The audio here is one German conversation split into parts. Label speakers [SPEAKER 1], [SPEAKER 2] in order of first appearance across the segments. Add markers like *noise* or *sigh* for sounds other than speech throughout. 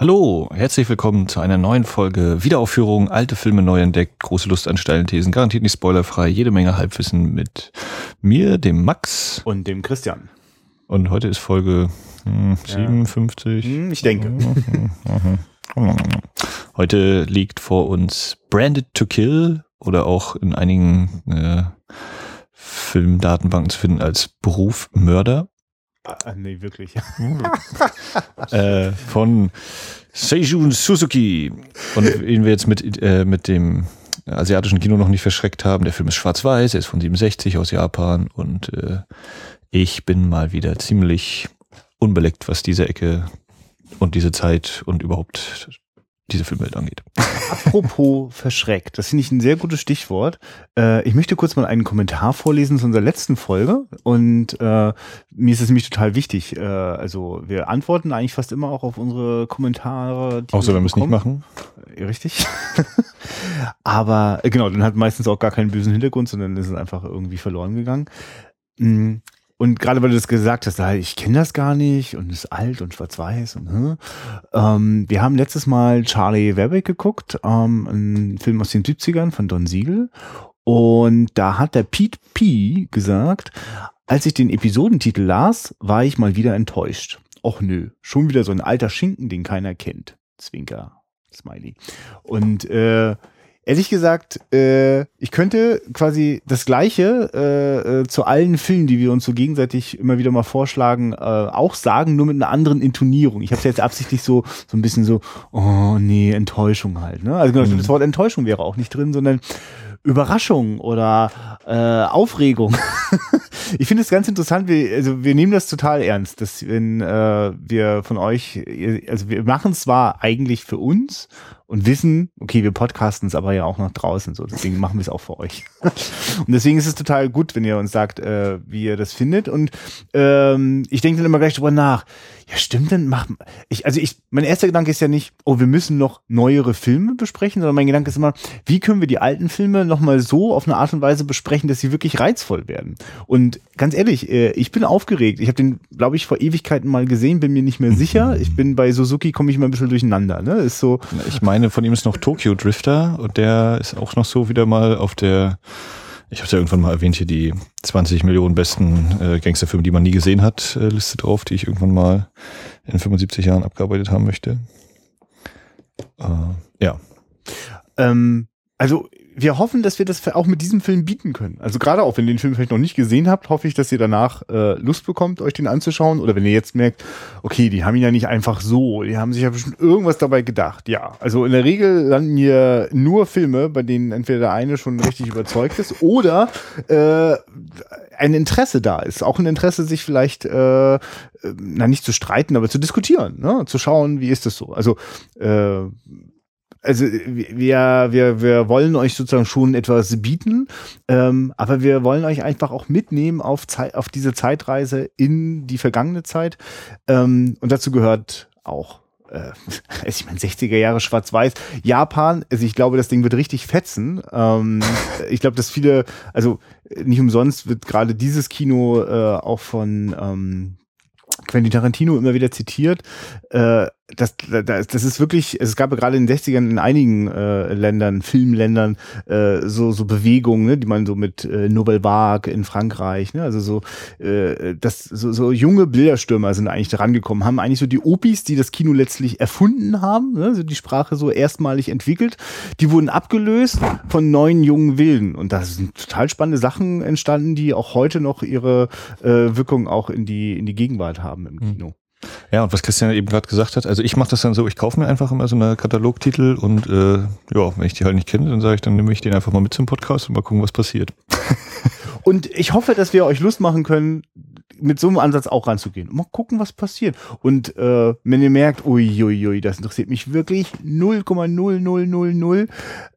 [SPEAKER 1] Hallo, herzlich willkommen zu einer neuen Folge Wiederaufführung, alte Filme neu entdeckt, große Lust an steilen Thesen, garantiert nicht spoilerfrei, jede Menge Halbwissen mit mir, dem Max.
[SPEAKER 2] Und dem Christian.
[SPEAKER 1] Und heute ist Folge hm, 57.
[SPEAKER 2] Hm, Ich denke.
[SPEAKER 1] Heute liegt vor uns Branded to Kill oder auch in einigen äh, Filmdatenbanken zu finden als Beruf Mörder
[SPEAKER 2] Ah, nee, wirklich. *laughs*
[SPEAKER 1] äh, von Seijun Suzuki. Und ihn wir jetzt mit, äh, mit dem asiatischen Kino noch nicht verschreckt haben. Der Film ist schwarz-weiß, er ist von 67 aus Japan und äh, ich bin mal wieder ziemlich unbeleckt, was diese Ecke und diese Zeit und überhaupt diese Filmwelt angeht.
[SPEAKER 2] Apropos *laughs* verschreckt, das finde ich ein sehr gutes Stichwort. Äh, ich möchte kurz mal einen Kommentar vorlesen zu unserer letzten Folge und äh, mir ist es nämlich total wichtig. Äh, also wir antworten eigentlich fast immer auch auf unsere Kommentare.
[SPEAKER 1] Außer wenn wir es nicht machen.
[SPEAKER 2] Äh, Richtig. *laughs* Aber äh, genau, dann hat meistens auch gar keinen bösen Hintergrund, sondern ist es einfach irgendwie verloren gegangen. Und gerade weil du das gesagt hast, ah, ich kenne das gar nicht und ist alt und schwarz-weiß und hm. ähm, wir haben letztes Mal Charlie Werbeck geguckt, ähm, ein Film aus den 70ern von Don Siegel und da hat der Pete P gesagt, als ich den Episodentitel las, war ich mal wieder enttäuscht. Och nö, schon wieder so ein alter Schinken, den keiner kennt. Zwinker, Smiley. Und äh, ehrlich gesagt, äh, ich könnte quasi das Gleiche äh, äh, zu allen Filmen, die wir uns so gegenseitig immer wieder mal vorschlagen, äh, auch sagen, nur mit einer anderen Intonierung. Ich habe es jetzt absichtlich so so ein bisschen so, oh nee, Enttäuschung halt. Ne? Also genau, das Wort Enttäuschung wäre auch nicht drin, sondern Überraschung oder äh, Aufregung. *laughs* ich finde es ganz interessant, wir, also wir nehmen das total ernst, dass wenn äh, wir von euch, also wir machen es zwar eigentlich für uns und wissen, okay, wir podcasten es aber ja auch nach draußen, so deswegen machen wir es auch für euch. *laughs* und deswegen ist es total gut, wenn ihr uns sagt, äh, wie ihr das findet. Und ähm, ich denke dann immer gleich drüber nach. Ja, stimmt denn? Mach, ich, also ich, mein erster Gedanke ist ja nicht, oh, wir müssen noch neuere Filme besprechen, sondern mein Gedanke ist immer, wie können wir die alten Filme nochmal so auf eine Art und Weise besprechen, dass sie wirklich reizvoll werden. Und ganz ehrlich, äh, ich bin aufgeregt. Ich habe den, glaube ich, vor Ewigkeiten mal gesehen, bin mir nicht mehr sicher. Ich bin bei Suzuki, komme ich immer ein bisschen durcheinander. Ne? Ist so,
[SPEAKER 1] Ich meine, von ihm ist noch Tokyo Drifter und der ist auch noch so wieder mal auf der, ich habe es ja irgendwann mal erwähnt, hier die 20 Millionen besten äh, Gangsterfilme, die man nie gesehen hat, äh, Liste drauf, die ich irgendwann mal in 75 Jahren abgearbeitet haben möchte. Äh, ja.
[SPEAKER 2] Ähm, also wir hoffen, dass wir das auch mit diesem Film bieten können. Also gerade auch, wenn ihr den Film vielleicht noch nicht gesehen habt, hoffe ich, dass ihr danach äh, Lust bekommt, euch den anzuschauen. Oder wenn ihr jetzt merkt, okay, die haben ihn ja nicht einfach so, die haben sich ja bestimmt irgendwas dabei gedacht. Ja, also in der Regel landen hier nur Filme, bei denen entweder der eine schon richtig überzeugt ist oder äh, ein Interesse da ist. Auch ein Interesse, sich vielleicht, äh, na nicht zu streiten, aber zu diskutieren, ne? zu schauen, wie ist das so. Also äh, also wir, wir, wir wollen euch sozusagen schon etwas bieten, ähm, aber wir wollen euch einfach auch mitnehmen auf, Zeit, auf diese Zeitreise in die vergangene Zeit. Ähm, und dazu gehört auch äh, *laughs* ich meine, 60er Jahre schwarz-weiß. Japan, also ich glaube, das Ding wird richtig fetzen. Ähm, *laughs* ich glaube, dass viele, also nicht umsonst wird gerade dieses Kino äh, auch von ähm, Quentin Tarantino immer wieder zitiert. Äh, das, das, das ist wirklich, es gab ja gerade in den 60ern in einigen äh, Ländern, Filmländern, äh, so, so Bewegungen, ne, die man so mit äh, Nouvelle Vague in Frankreich, ne, also so, äh, das, so, so junge Bilderstürmer sind eigentlich da rangekommen, haben eigentlich so die Opis, die das Kino letztlich erfunden haben, ne, so die Sprache so erstmalig entwickelt, die wurden abgelöst von neuen jungen Wilden und da sind total spannende Sachen entstanden, die auch heute noch ihre äh, Wirkung auch in die, in die Gegenwart haben im Kino.
[SPEAKER 1] Ja, und was Christian eben gerade gesagt hat, also ich mache das dann so, ich kaufe mir einfach immer so eine Katalogtitel und äh, ja, wenn ich die halt nicht kenne, dann sage ich, dann nehme ich den einfach mal mit zum Podcast und mal gucken, was passiert. *laughs*
[SPEAKER 2] Und ich hoffe, dass wir euch Lust machen können, mit so einem Ansatz auch ranzugehen. Mal gucken, was passiert. Und äh, wenn ihr merkt, uiuiui, ui, das interessiert mich wirklich 0,0000,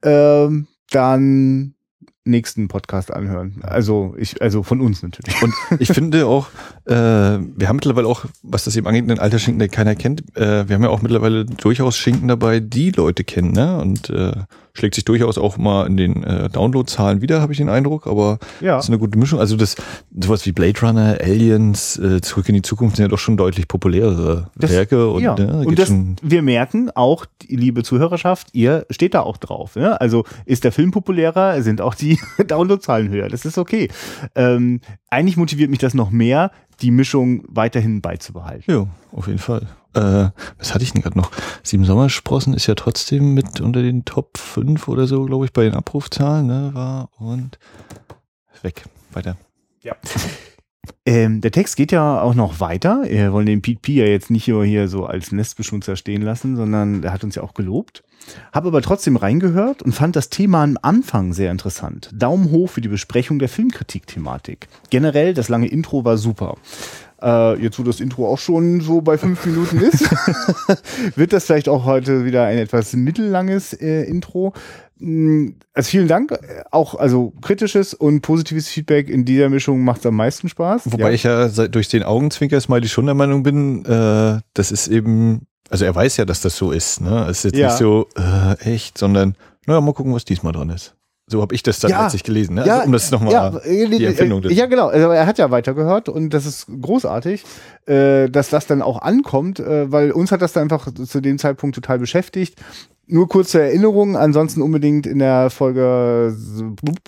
[SPEAKER 2] ähm, dann nächsten Podcast anhören. Also ich, also von uns natürlich.
[SPEAKER 1] Und ich finde auch, äh, wir haben mittlerweile auch, was das eben angeht, einen alter Schinken, der keiner kennt. Äh, wir haben ja auch mittlerweile durchaus Schinken dabei, die Leute kennen, ne? Und äh, schlägt sich durchaus auch mal in den äh, Download-Zahlen wieder, habe ich den Eindruck, aber
[SPEAKER 2] Ja.
[SPEAKER 1] das ist eine gute Mischung. Also das sowas wie Blade Runner, Aliens, äh, Zurück in die Zukunft sind ja doch schon deutlich populärere
[SPEAKER 2] Das-
[SPEAKER 1] Werke und,
[SPEAKER 2] ja.
[SPEAKER 1] ne,
[SPEAKER 2] und das, wir merken auch, liebe Zuhörerschaft, ihr steht da auch drauf. Ne? Also ist der Film populärer, sind auch die *laughs* Downloadzahlen höher. Das ist okay. Ähm, eigentlich motiviert mich das noch mehr, die Mischung weiterhin beizubehalten.
[SPEAKER 1] ja, auf jeden Fall. Äh, was hatte ich denn gerade noch? Sieben Sommersprossen ist ja trotzdem mit unter den Top 5 oder so, glaube ich, bei den Abrufzahlen, ne, war und weg. Weiter.
[SPEAKER 2] Ja. Ähm, der Text geht ja auch noch weiter. Wir wollen den Pete P ja jetzt nicht nur hier so als Nestbeschmutzer stehen lassen, sondern er hat uns ja auch gelobt. Habe aber trotzdem reingehört und fand das Thema am Anfang sehr interessant. Daumen hoch für die Besprechung der Filmkritik-Thematik. Generell, das lange Intro war super. Äh, jetzt, wo das Intro auch schon so bei fünf *laughs* Minuten ist, *laughs* wird das vielleicht auch heute wieder ein etwas mittellanges äh, Intro. Mm, Also vielen Dank. Äh, Auch also kritisches und positives Feedback in dieser Mischung macht es am meisten Spaß.
[SPEAKER 1] Wobei
[SPEAKER 2] ja.
[SPEAKER 1] ich ja seit, durch den Augenzwinker-Smiley schon der Meinung bin, äh, das ist eben, also er weiß ja, dass das so ist, ne? Es ist jetzt
[SPEAKER 2] Ja.
[SPEAKER 1] nicht so, äh, echt, sondern, naja, mal gucken, was diesmal dran ist. So habe ich das dann
[SPEAKER 2] Ja.
[SPEAKER 1] letztlich gelesen, ne?
[SPEAKER 2] Ja,
[SPEAKER 1] also, um das nochmal,
[SPEAKER 2] ja,
[SPEAKER 1] die Empfindung des-
[SPEAKER 2] Ja, genau. Also er hat ja weitergehört und das ist großartig, äh, dass das dann auch ankommt, äh, weil uns hat das dann einfach zu dem Zeitpunkt total beschäftigt. Nur kurze Erinnerung, ansonsten unbedingt in der Folge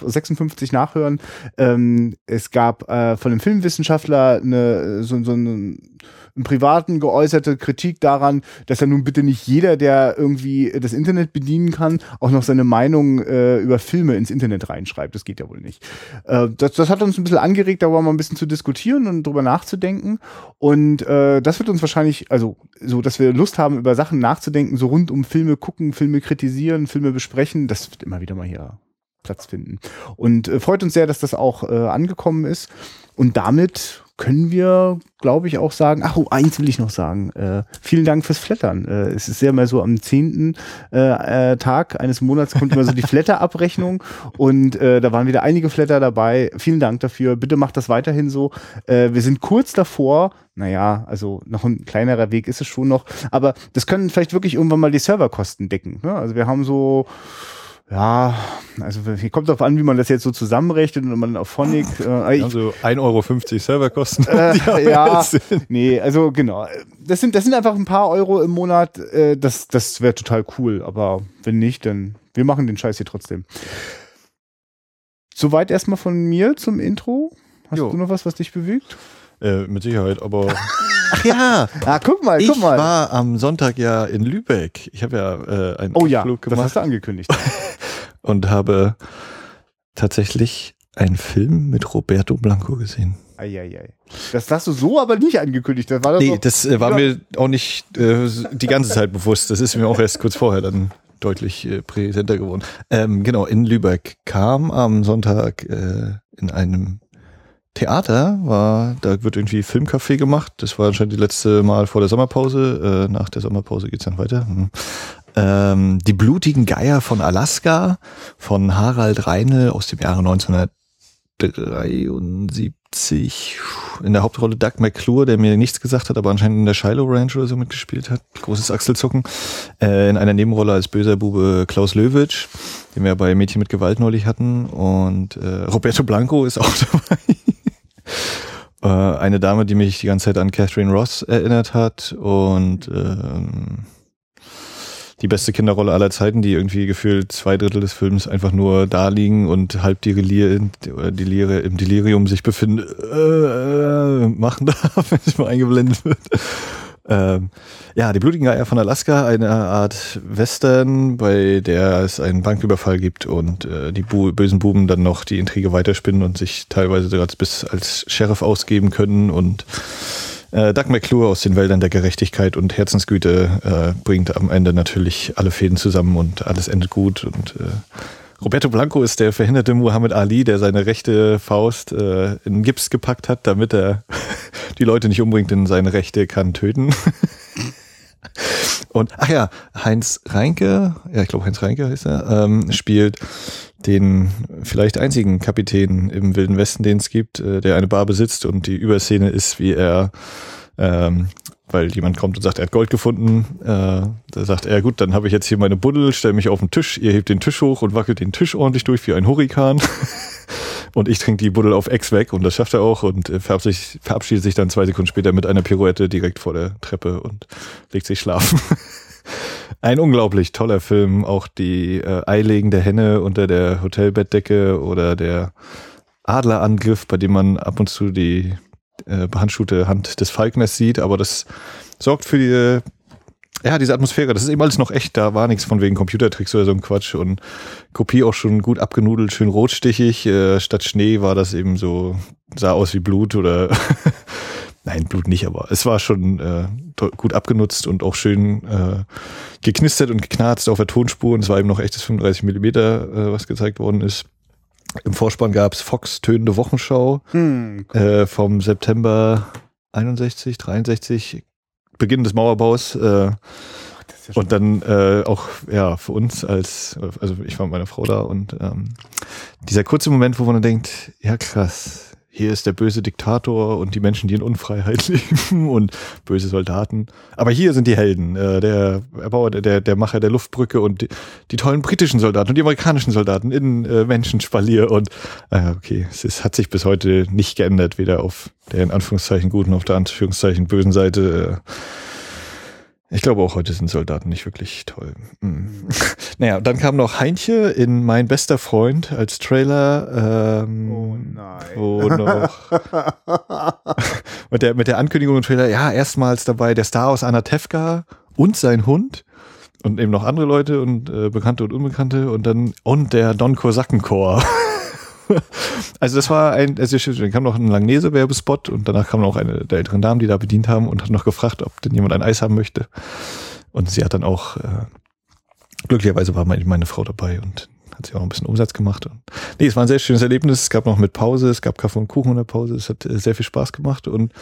[SPEAKER 2] 56 nachhören. Ähm, es gab äh, von einem Filmwissenschaftler eine, so, so einen, einen privaten geäußerte Kritik daran, dass ja nun bitte nicht jeder, der irgendwie das Internet bedienen kann, auch noch seine Meinung äh, über Filme ins Internet reinschreibt. Das geht ja wohl nicht. Äh, das, das hat uns ein bisschen angeregt, darüber mal ein bisschen zu diskutieren und drüber nachzudenken. Und äh, das wird uns wahrscheinlich, also so, dass wir Lust haben, über Sachen nachzudenken, so rund um Filme gucken, Filme kritisieren, Filme besprechen, das wird immer wieder mal hier Platz finden. Und äh, freut uns sehr, dass das auch äh, angekommen ist. Und damit können wir, glaube ich, auch sagen, ach, oh, eins will ich noch sagen. Äh, vielen Dank fürs Flattern. Äh, es ist ja mal so am zehnten äh, äh, Tag eines Monats kommt immer so die *laughs* Flatter-Abrechnung und äh, da waren wieder einige Flatter dabei. Vielen Dank dafür. Bitte macht das weiterhin so. Äh, wir sind kurz davor. Naja, also noch ein kleinerer Weg ist es schon noch. Aber das können vielleicht wirklich irgendwann mal die Serverkosten decken. Ne? Also wir haben so ja, also hier kommt drauf an, wie man das jetzt so zusammenrechnet und man auf Phonic. Äh, ich,
[SPEAKER 1] also 1,50 Euro Serverkosten.
[SPEAKER 2] äh, *laughs* ja, nee, also genau. Das sind, das sind einfach ein paar Euro im Monat. Äh, das das wäre total cool. Aber wenn nicht, dann wir machen den Scheiß hier trotzdem. Soweit erstmal von mir zum Intro. Hast
[SPEAKER 1] Jo.
[SPEAKER 2] du noch was, was dich bewegt?
[SPEAKER 1] Äh, mit Sicherheit, aber. *laughs* Ach ja,
[SPEAKER 2] Ah, guck mal,
[SPEAKER 1] ich
[SPEAKER 2] guck mal.
[SPEAKER 1] war am Sonntag ja in Lübeck. Ich habe ja äh, einen
[SPEAKER 2] oh ja,
[SPEAKER 1] Ausflug
[SPEAKER 2] das
[SPEAKER 1] gemacht
[SPEAKER 2] hast du angekündigt. *laughs*
[SPEAKER 1] und habe tatsächlich einen Film mit Roberto Blanco gesehen.
[SPEAKER 2] Eieiei. Das hast du so aber nicht angekündigt. Das war doch
[SPEAKER 1] Nee,
[SPEAKER 2] noch-
[SPEAKER 1] das äh, war mir auch nicht äh, die ganze Zeit bewusst. Das ist mir auch erst kurz vorher dann deutlich äh, präsenter geworden. Ähm, genau, in Lübeck kam am Sonntag äh, in einem Theater, war, da wird irgendwie Filmcafé gemacht. Das war anscheinend die letzte Mal vor der Sommerpause. Äh, nach der Sommerpause geht's dann weiter. Hm. Ähm, die blutigen Geier von Alaska von Harald Reine aus dem Jahre 1973. In der Hauptrolle Doug McClure, der mir nichts gesagt hat, aber anscheinend in der Shiloh Ranch oder so mitgespielt hat. Großes Achselzucken. Äh, in einer Nebenrolle als böser Bube Klaus Löwitsch, den wir bei Mädchen mit Gewalt neulich hatten. Und äh, Roberto Blanco ist auch *laughs* dabei. Äh, eine Dame, die mich die ganze Zeit an Catherine Ross erinnert hat und ähm, die beste Kinderrolle aller Zeiten, die irgendwie gefühlt zwei Drittel des Films einfach nur da liegen und halb Delir oder Delire, im Delirium sich befinden, äh, machen *laughs* darf, wenn es mal eingeblendet wird. Ähm, ja, die blutigen Eier von Alaska, eine Art Western, bei der es einen Banküberfall gibt und äh, die Bu bösen Buben dann noch die Intrige weiterspinnen und sich teilweise sogar bis als Sheriff ausgeben können und äh, Doug McClure aus den Wäldern der Gerechtigkeit und Herzensgüte äh, bringt am Ende natürlich alle Fäden zusammen und alles endet gut und äh, Roberto Blanco ist der verhinderte Muhammad Ali, der seine rechte Faust äh, in Gips gepackt hat, damit er *laughs* die Leute nicht umbringt, denn seine rechte kann töten. *laughs* Und ach ja, Heinz Reinke, ja, ich glaube Heinz Reinke heißt er, ähm, spielt den vielleicht einzigen Kapitän im Wilden Westen, den es gibt, äh, der eine Bar besitzt und die Überszene ist, wie er ähm, weil jemand kommt und sagt, er hat Gold gefunden. Äh, da sagt er, gut, dann habe ich jetzt hier meine Buddel, stelle mich auf den Tisch, ihr hebt den Tisch hoch und wackelt den Tisch ordentlich durch wie ein Hurrikan. *laughs* und ich trinke die Buddel auf Ex weg und das schafft er auch und äh, verabschiedet, verabschiedet sich dann zwei Sekunden später mit einer Pirouette direkt vor der Treppe und legt sich schlafen. *laughs* Ein unglaublich toller Film, auch die äh, eilegende Henne unter der Hotelbettdecke oder der Adlerangriff, bei dem man ab und zu die äh, behandschuhte Hand des Falkners sieht, aber das sorgt für die, ja, diese Atmosphäre. Das ist eben alles noch echt, da war nichts von wegen Computertricks oder so ein Quatsch und Kopie auch schon gut abgenudelt, schön rotstichig. Äh, statt Schnee war das eben so, sah aus wie Blut oder *laughs* Nein, Blut nicht, aber es war schon äh, gut abgenutzt und auch schön äh, geknistert und geknarzt auf der Tonspur. Und es war eben noch echtes 35 Millimeter, äh, was gezeigt worden ist. Im Vorspann gab's Fox Tönende Wochenschau hm, cool. äh, vom September 61, 63, Beginn des Mauerbaus. Äh, ja und dann äh, auch ja für uns als also ich war mit meiner Frau da und ähm, dieser kurze Moment, wo man dann denkt, ja krass, hier ist der böse Diktator und die Menschen, die in Unfreiheit *laughs* leben und böse Soldaten. Aber hier sind die Helden, äh, der Erbauer, der, der Macher der Luftbrücke und die, die tollen britischen Soldaten und die amerikanischen Soldaten in äh, Menschenspalier und äh, okay, es ist, hat sich bis heute nicht geändert, weder auf der in Anführungszeichen guten, auf der Anführungszeichen bösen Seite. Äh, ich glaube auch heute sind Soldaten nicht wirklich toll. Mhm. *laughs* naja, dann kam noch Heintje in Mein bester Freund als Trailer. Ähm, oh nein. Wo noch *laughs* mit, der, mit der Ankündigung im Trailer, ja, erstmals dabei der Star aus Anatevka und sein Hund und eben noch andere Leute und äh, Bekannte und Unbekannte und dann und der Don Kosakenchor. *laughs* also das war ein, also dann kam noch ein Langnese-Werbespot und danach kam noch eine der älteren Damen, die da bedient haben und hat noch gefragt, ob denn jemand ein Eis haben möchte. Und sie hat dann auch, äh, glücklicherweise war meine, Frau dabei und hat sie auch ein bisschen Umsatz gemacht. Und, nee, es war ein sehr schönes Erlebnis. Es gab noch mit Pause, es gab Kaffee und Kuchen in der Pause. Es hat äh, sehr viel Spaß gemacht. Und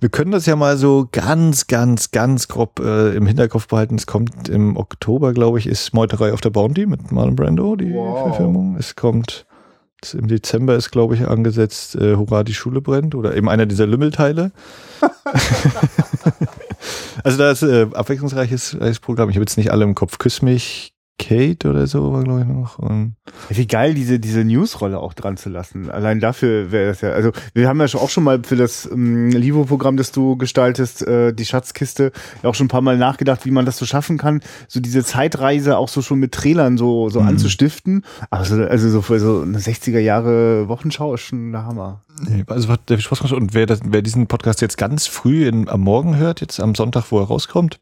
[SPEAKER 1] wir können das ja mal so ganz, ganz, ganz grob äh, im Hinterkopf behalten. Es kommt im Oktober, glaube ich, ist Meuterei auf der Bounty mit Marlon Brando, die wow. Verfilmung. Es kommt im Dezember ist, glaube ich, angesetzt, äh, Hurra, die Schule brennt oder eben einer dieser Lümmelteile. *laughs* also da ist äh, abwechslungsreiches Programm. Ich habe jetzt nicht alle im Kopf. Küss mich, Kate oder so war, glaube ich, noch. Und
[SPEAKER 2] Wie geil, diese, diese Newsrolle auch dran zu lassen. Allein dafür wäre das ja, also wir haben ja auch schon mal für das ähm, Livo-Programm, das du gestaltest, äh, die Schatzkiste, ja auch schon ein paar Mal nachgedacht, wie man das so schaffen kann, so diese Zeitreise auch so schon mit Trailern so, so mhm. anzustiften. Aber so, also so für so eine 60er Jahre Wochenschau ist schon der Hammer.
[SPEAKER 1] Also hat der Spaß gemacht. Und wer, das, wer diesen Podcast jetzt ganz früh in, am Morgen hört, jetzt am Sonntag, wo er rauskommt,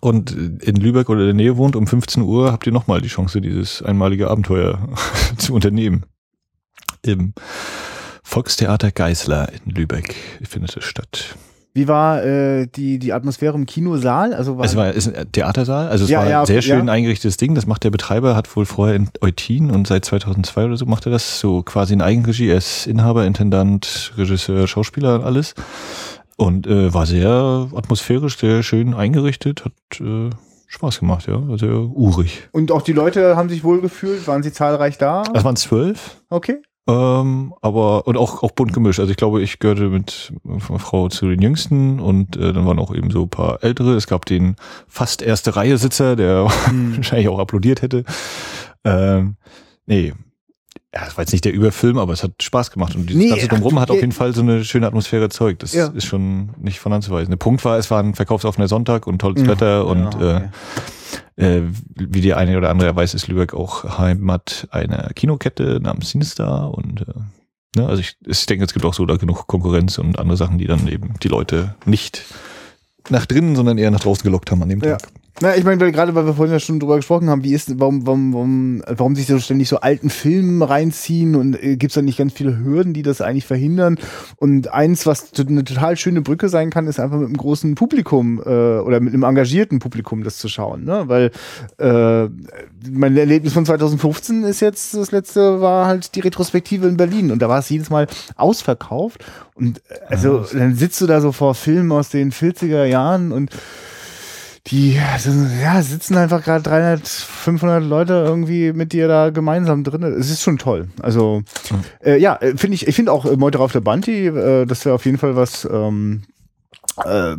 [SPEAKER 1] und in Lübeck oder in der Nähe wohnt, um 15 Uhr habt ihr nochmal die Chance, dieses einmalige Abenteuer *laughs* zu unternehmen. Im Volkstheater Geißler in Lübeck findet es statt.
[SPEAKER 2] Wie war äh, die, die Atmosphäre im Kinosaal? Also war
[SPEAKER 1] es war ist ein Theatersaal, also es ja, war ein ja, sehr schön ja. eingerichtetes Ding. Das macht der Betreiber, hat wohl vorher in Eutin und seit 2002 oder so macht er das so quasi in Eigenregie. Er ist Inhaber, Intendant, Regisseur, Schauspieler und alles. Und äh, war sehr atmosphärisch, sehr schön eingerichtet, hat äh, Spaß gemacht, ja, sehr urig.
[SPEAKER 2] Und auch die Leute haben sich wohl gefühlt, waren sie zahlreich da?
[SPEAKER 1] Es waren zwölf.
[SPEAKER 2] Okay.
[SPEAKER 1] Ähm, aber und auch auch bunt gemischt. Also ich glaube, ich gehörte mit meiner Frau zu den Jüngsten und äh, dann waren auch eben so ein paar Ältere. Es gab den fast erste Reihe Sitzer, der *laughs* hm. wahrscheinlich auch applaudiert hätte. Ähm, nee, ja, das war jetzt nicht der Überfilm, aber es hat Spaß gemacht und dieses nee, ganze Drumherum hat auf jeden Fall so eine schöne Atmosphäre erzeugt. Das ja. ist schon nicht von anzuweisen. Der Punkt war, es war ein verkaufsoffener Sonntag und tolles ja, Wetter und okay. äh, äh, wie die eine oder andere weiß, ist Lübeck auch Heimat einer Kinokette namens Sinister und äh, ne, also ich, ich denke, es gibt auch so da genug Konkurrenz und andere Sachen, die dann eben die Leute nicht nach drinnen, sondern eher nach draußen gelockt haben an dem Tag.
[SPEAKER 2] Na, ich meine, gerade weil wir vorhin ja schon drüber gesprochen haben, wie ist, warum, warum, warum, warum sich so ständig so alten Filmen reinziehen und äh, gibt es da nicht ganz viele Hürden, die das eigentlich verhindern? Und eins, was eine total schöne Brücke sein kann, ist einfach mit einem großen Publikum äh, oder mit einem engagierten Publikum das zu schauen, ne? Weil äh, mein Erlebnis von 2015 ist jetzt, das letzte war halt die Retrospektive in Berlin und da war es jedes Mal ausverkauft und äh, also dann sitzt du da so vor Filmen aus den 40er Jahren und die ja, sitzen einfach gerade 300, 500 Leute irgendwie mit dir da gemeinsam drin. Es ist schon toll. Also mhm. äh, ja, äh, finde ich, ich finde auch äh, Meuter auf der Banti, äh, das wäre auf jeden Fall was, ähm, äh,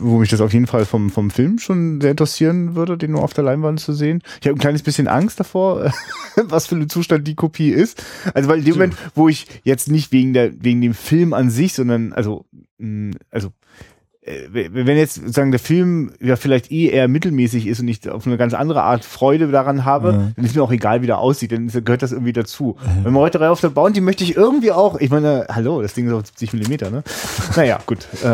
[SPEAKER 2] wo mich das auf jeden Fall vom, vom Film schon sehr interessieren würde, den nur auf der Leinwand zu sehen. Ich habe ein kleines bisschen Angst davor, *laughs* was für ein Zustand die Kopie ist. Also weil in dem Moment, wo ich jetzt nicht wegen der wegen dem Film an sich, sondern also mh, also äh, wenn jetzt sozusagen der Film ja vielleicht eh eher mittelmäßig ist und ich auf eine ganz andere Art Freude daran habe,
[SPEAKER 1] Mhm.
[SPEAKER 2] dann ist mir auch egal, wie der aussieht, dann gehört das irgendwie dazu. Wenn man heute auf der Bounty möchte ich irgendwie auch, ich meine, hallo, das Ding ist auf 70 Millimeter, ne? Naja, gut. Äh,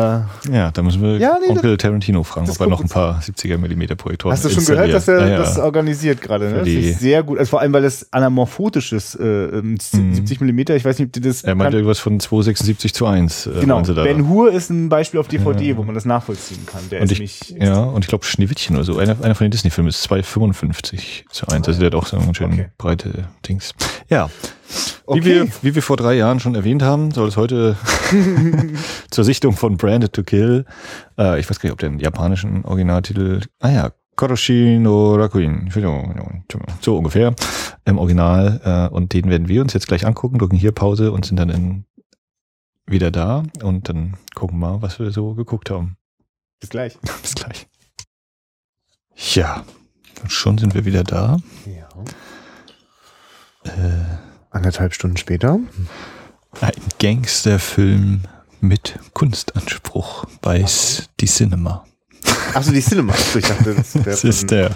[SPEAKER 1] Ja, da müssen wir
[SPEAKER 2] Ja, nee,
[SPEAKER 1] Onkel Tarantino fragen,
[SPEAKER 2] das
[SPEAKER 1] ob er noch ein paar 70er Millimeter Projektoren
[SPEAKER 2] hast du schon gehört, dass er
[SPEAKER 1] installiert. ja,
[SPEAKER 2] das
[SPEAKER 1] ja.
[SPEAKER 2] organisiert gerade, ne? Das ist sehr gut. Also vor allem, weil das anamorphotisches äh, ähm,
[SPEAKER 1] Mhm.
[SPEAKER 2] 70 Millimeter, ich weiß nicht, ob die das
[SPEAKER 1] Er meinte irgendwas von 276 zu 1. Äh,
[SPEAKER 2] Genau. Ben Hur ist ein Beispiel auf DVD, wo man das nachvollziehen kann. Der
[SPEAKER 1] und
[SPEAKER 2] ist
[SPEAKER 1] ich,
[SPEAKER 2] nicht
[SPEAKER 1] ja, und ich glaube Schneewittchen oder so. Einer, einer von den Disney-Filmen ist 255 zu 1. Also der hat auch so eine schön
[SPEAKER 2] Okay.
[SPEAKER 1] breite Dings. Ja.
[SPEAKER 2] Okay.
[SPEAKER 1] Wie, wir, wie wir vor drei Jahren schon erwähnt haben, soll es heute *laughs* *laughs* zur Sichtung von Branded to Kill. Äh, ich weiß gar nicht, ob der japanischen Originaltitel. Ah ja, Koroshi no Rakuin. So ungefähr. Im Original. Äh, und den werden wir uns jetzt gleich angucken, drücken hier Pause und sind dann in, wieder da. Und dann gucken wir mal, was wir so geguckt haben.
[SPEAKER 2] Bis gleich. *laughs*
[SPEAKER 1] Bis gleich. Ja, und schon sind wir wieder da.
[SPEAKER 2] Ja.
[SPEAKER 1] Äh,
[SPEAKER 2] Anderthalb Stunden später.
[SPEAKER 1] ein Gangsterfilm mit Kunstanspruch bei die Cinema.
[SPEAKER 2] Achso, die Cinema. Ich dachte, das *laughs*
[SPEAKER 1] Das ist der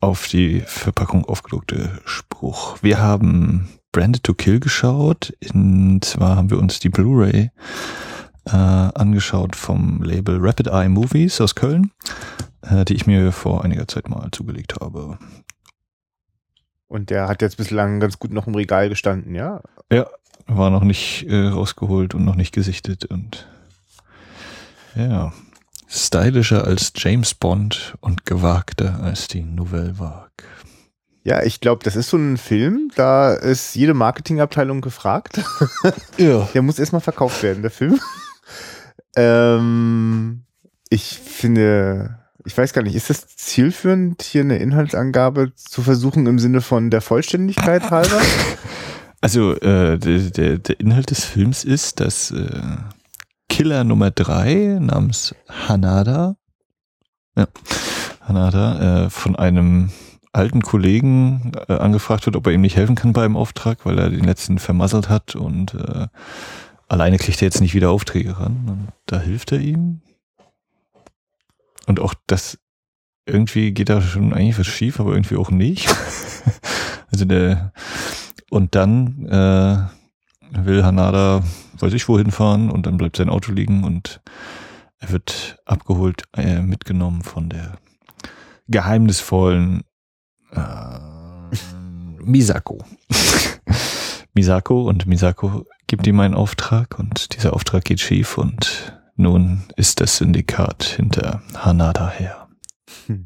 [SPEAKER 1] auf die Verpackung aufgedruckte Spruch. Wir haben Branded to Kill geschaut. Und zwar haben wir uns die Blu-ray äh, angeschaut vom Label Rapid Eye Movies aus Köln, äh, die ich mir vor einiger Zeit mal zugelegt habe.
[SPEAKER 2] Und der hat jetzt bislang ganz gut noch im Regal gestanden, ja?
[SPEAKER 1] Ja, war noch nicht äh, rausgeholt und noch nicht gesichtet und ja, stylischer als James Bond und gewagter als die Nouvelle Vague.
[SPEAKER 2] Ja, ich glaube, das ist so ein Film, da ist jede Marketingabteilung gefragt. *laughs*
[SPEAKER 1] Ja.
[SPEAKER 2] Der muss erstmal verkauft werden, der Film. *laughs* ähm, ich finde, ich weiß gar nicht, ist das zielführend, hier eine Inhaltsangabe zu versuchen im Sinne von der Vollständigkeit halber? *laughs*
[SPEAKER 1] Also äh, der, der, der Inhalt des Films ist, dass äh, Killer Nummer drei namens Hanada, ja, Hanada, äh, von einem alten Kollegen äh, angefragt wird, ob er ihm nicht helfen kann beim Auftrag, weil er den letzten vermasselt hat und äh, alleine kriegt er jetzt nicht wieder Aufträge ran. Und da hilft er ihm. Und auch das irgendwie geht da schon eigentlich was schief, aber irgendwie auch nicht. *laughs* also der und dann äh, will Hanada, weiß ich wohin fahren und dann bleibt sein Auto liegen und er wird abgeholt, äh, mitgenommen von der geheimnisvollen äh, Misako. *laughs* Misako und Misako gibt ihm einen Auftrag und dieser Auftrag geht schief und nun ist das Syndikat hinter Hanada her. *laughs*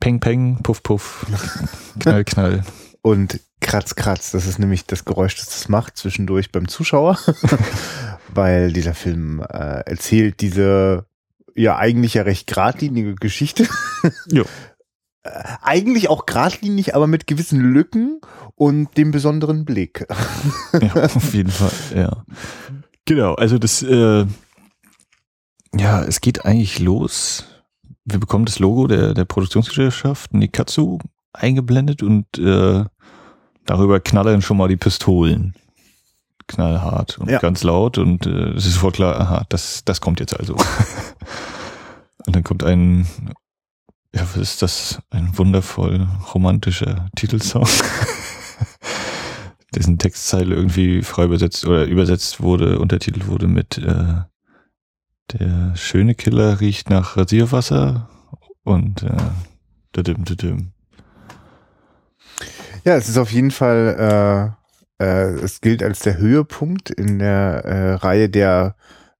[SPEAKER 1] Peng, peng, puff, puff, *laughs* knall, knall.
[SPEAKER 2] Und kratz, kratz, das ist nämlich das Geräusch, das das macht zwischendurch beim Zuschauer, weil dieser Film äh, erzählt diese ja eigentlich ja recht geradlinige Geschichte.
[SPEAKER 1] Jo.
[SPEAKER 2] Äh, eigentlich auch geradlinig, aber mit gewissen Lücken und dem besonderen Blick. *laughs*
[SPEAKER 1] Ja, auf jeden Fall, ja. Genau, also das, äh, ja, es geht eigentlich los. Wir bekommen das Logo der, der Produktionsgesellschaft Nikatsu eingeblendet und äh, darüber knallern schon mal die Pistolen. Knallhart und
[SPEAKER 2] Ja.
[SPEAKER 1] ganz laut und äh, es ist sofort klar, aha, das, das kommt jetzt also. *laughs* und dann kommt ein, ja, was ist das? Ein wundervoll romantischer Titelsong. *laughs* dessen Textzeile irgendwie frei übersetzt oder übersetzt wurde, untertitelt wurde mit äh, Der schöne Killer riecht nach Rasierwasser und äh, düdüm, düdüm.
[SPEAKER 2] Ja, es ist auf jeden Fall, äh, äh, es gilt als der Höhepunkt in der äh, Reihe der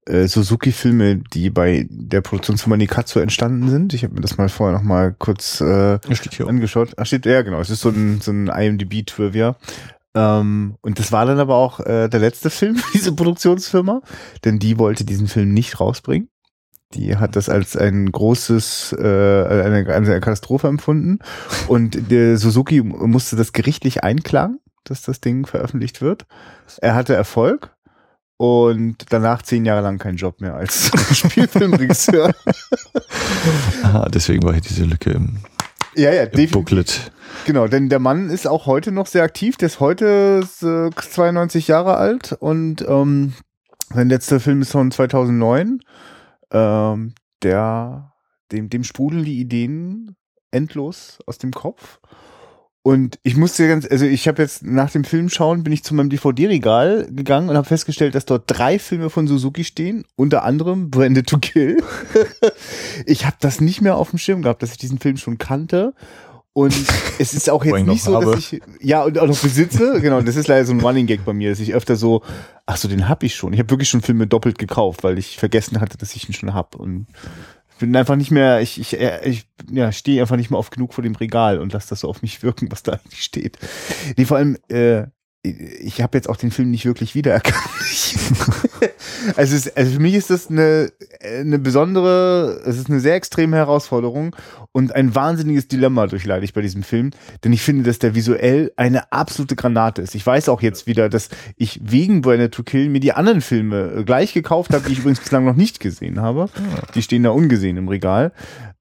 [SPEAKER 2] äh, Suzuki-Filme, die bei der Produktionsfirma Nikatsu entstanden sind. Ich habe mir das mal vorher noch mal kurz äh, angeschaut. Ach, steht, ja, genau. Es ist so ein, so ein IMDb-Trivia. Ähm, und das war dann aber auch äh, der letzte Film *laughs* diese Produktionsfirma, denn die wollte diesen Film nicht rausbringen. Die hat das als ein großes, äh, eine, eine Katastrophe empfunden. Und der Suzuki musste das gerichtlich einklagen, dass das Ding veröffentlicht wird. Er hatte Erfolg. Und danach zehn Jahre lang keinen Job mehr als *laughs* Spielfilmregisseur.
[SPEAKER 1] Aha, deswegen war hier diese Lücke im,
[SPEAKER 2] ja, ja,
[SPEAKER 1] im. Booklet.
[SPEAKER 2] Genau, denn der Mann ist auch heute noch sehr aktiv. Der ist heute äh, 92 Jahre alt und ähm, sein letzter Film ist von 2009. Ähm, der, dem, dem sprudeln die Ideen endlos aus dem Kopf. Und ich musste ganz, also ich habe jetzt nach dem Film schauen, bin ich zu meinem DVD-Regal gegangen und habe festgestellt, dass dort drei Filme von Suzuki stehen, unter anderem Branded to Kill. *laughs* ich habe das nicht mehr auf dem Schirm gehabt, dass ich diesen Film schon kannte. Und es ist auch *laughs* jetzt
[SPEAKER 1] ich
[SPEAKER 2] nicht so,
[SPEAKER 1] habe.
[SPEAKER 2] dass ich ja und auch noch besitze. Genau, das ist leider so ein Running Gag bei mir, dass ich öfter so, ach so, den hab ich schon. Ich habe wirklich schon Filme doppelt gekauft, weil ich vergessen hatte, dass ich ihn schon hab und ich bin einfach nicht mehr, ich, ich, äh, ich ja, stehe einfach nicht mehr oft genug vor dem Regal und lasse das so auf mich wirken, was da eigentlich steht. Nee, vor allem, äh, ich habe jetzt auch den Film nicht wirklich wiedererkannt. *laughs* also, es, also für mich ist das eine, eine besondere, es ist eine sehr extreme Herausforderung und ein wahnsinniges Dilemma durchleide ich bei diesem Film, denn ich finde, dass der visuell eine absolute Granate ist. Ich weiß auch jetzt wieder, dass ich wegen Branded to Kill mir die anderen Filme äh, gleich gekauft habe, die ich übrigens bislang noch nicht gesehen habe. Die stehen da ungesehen im Regal.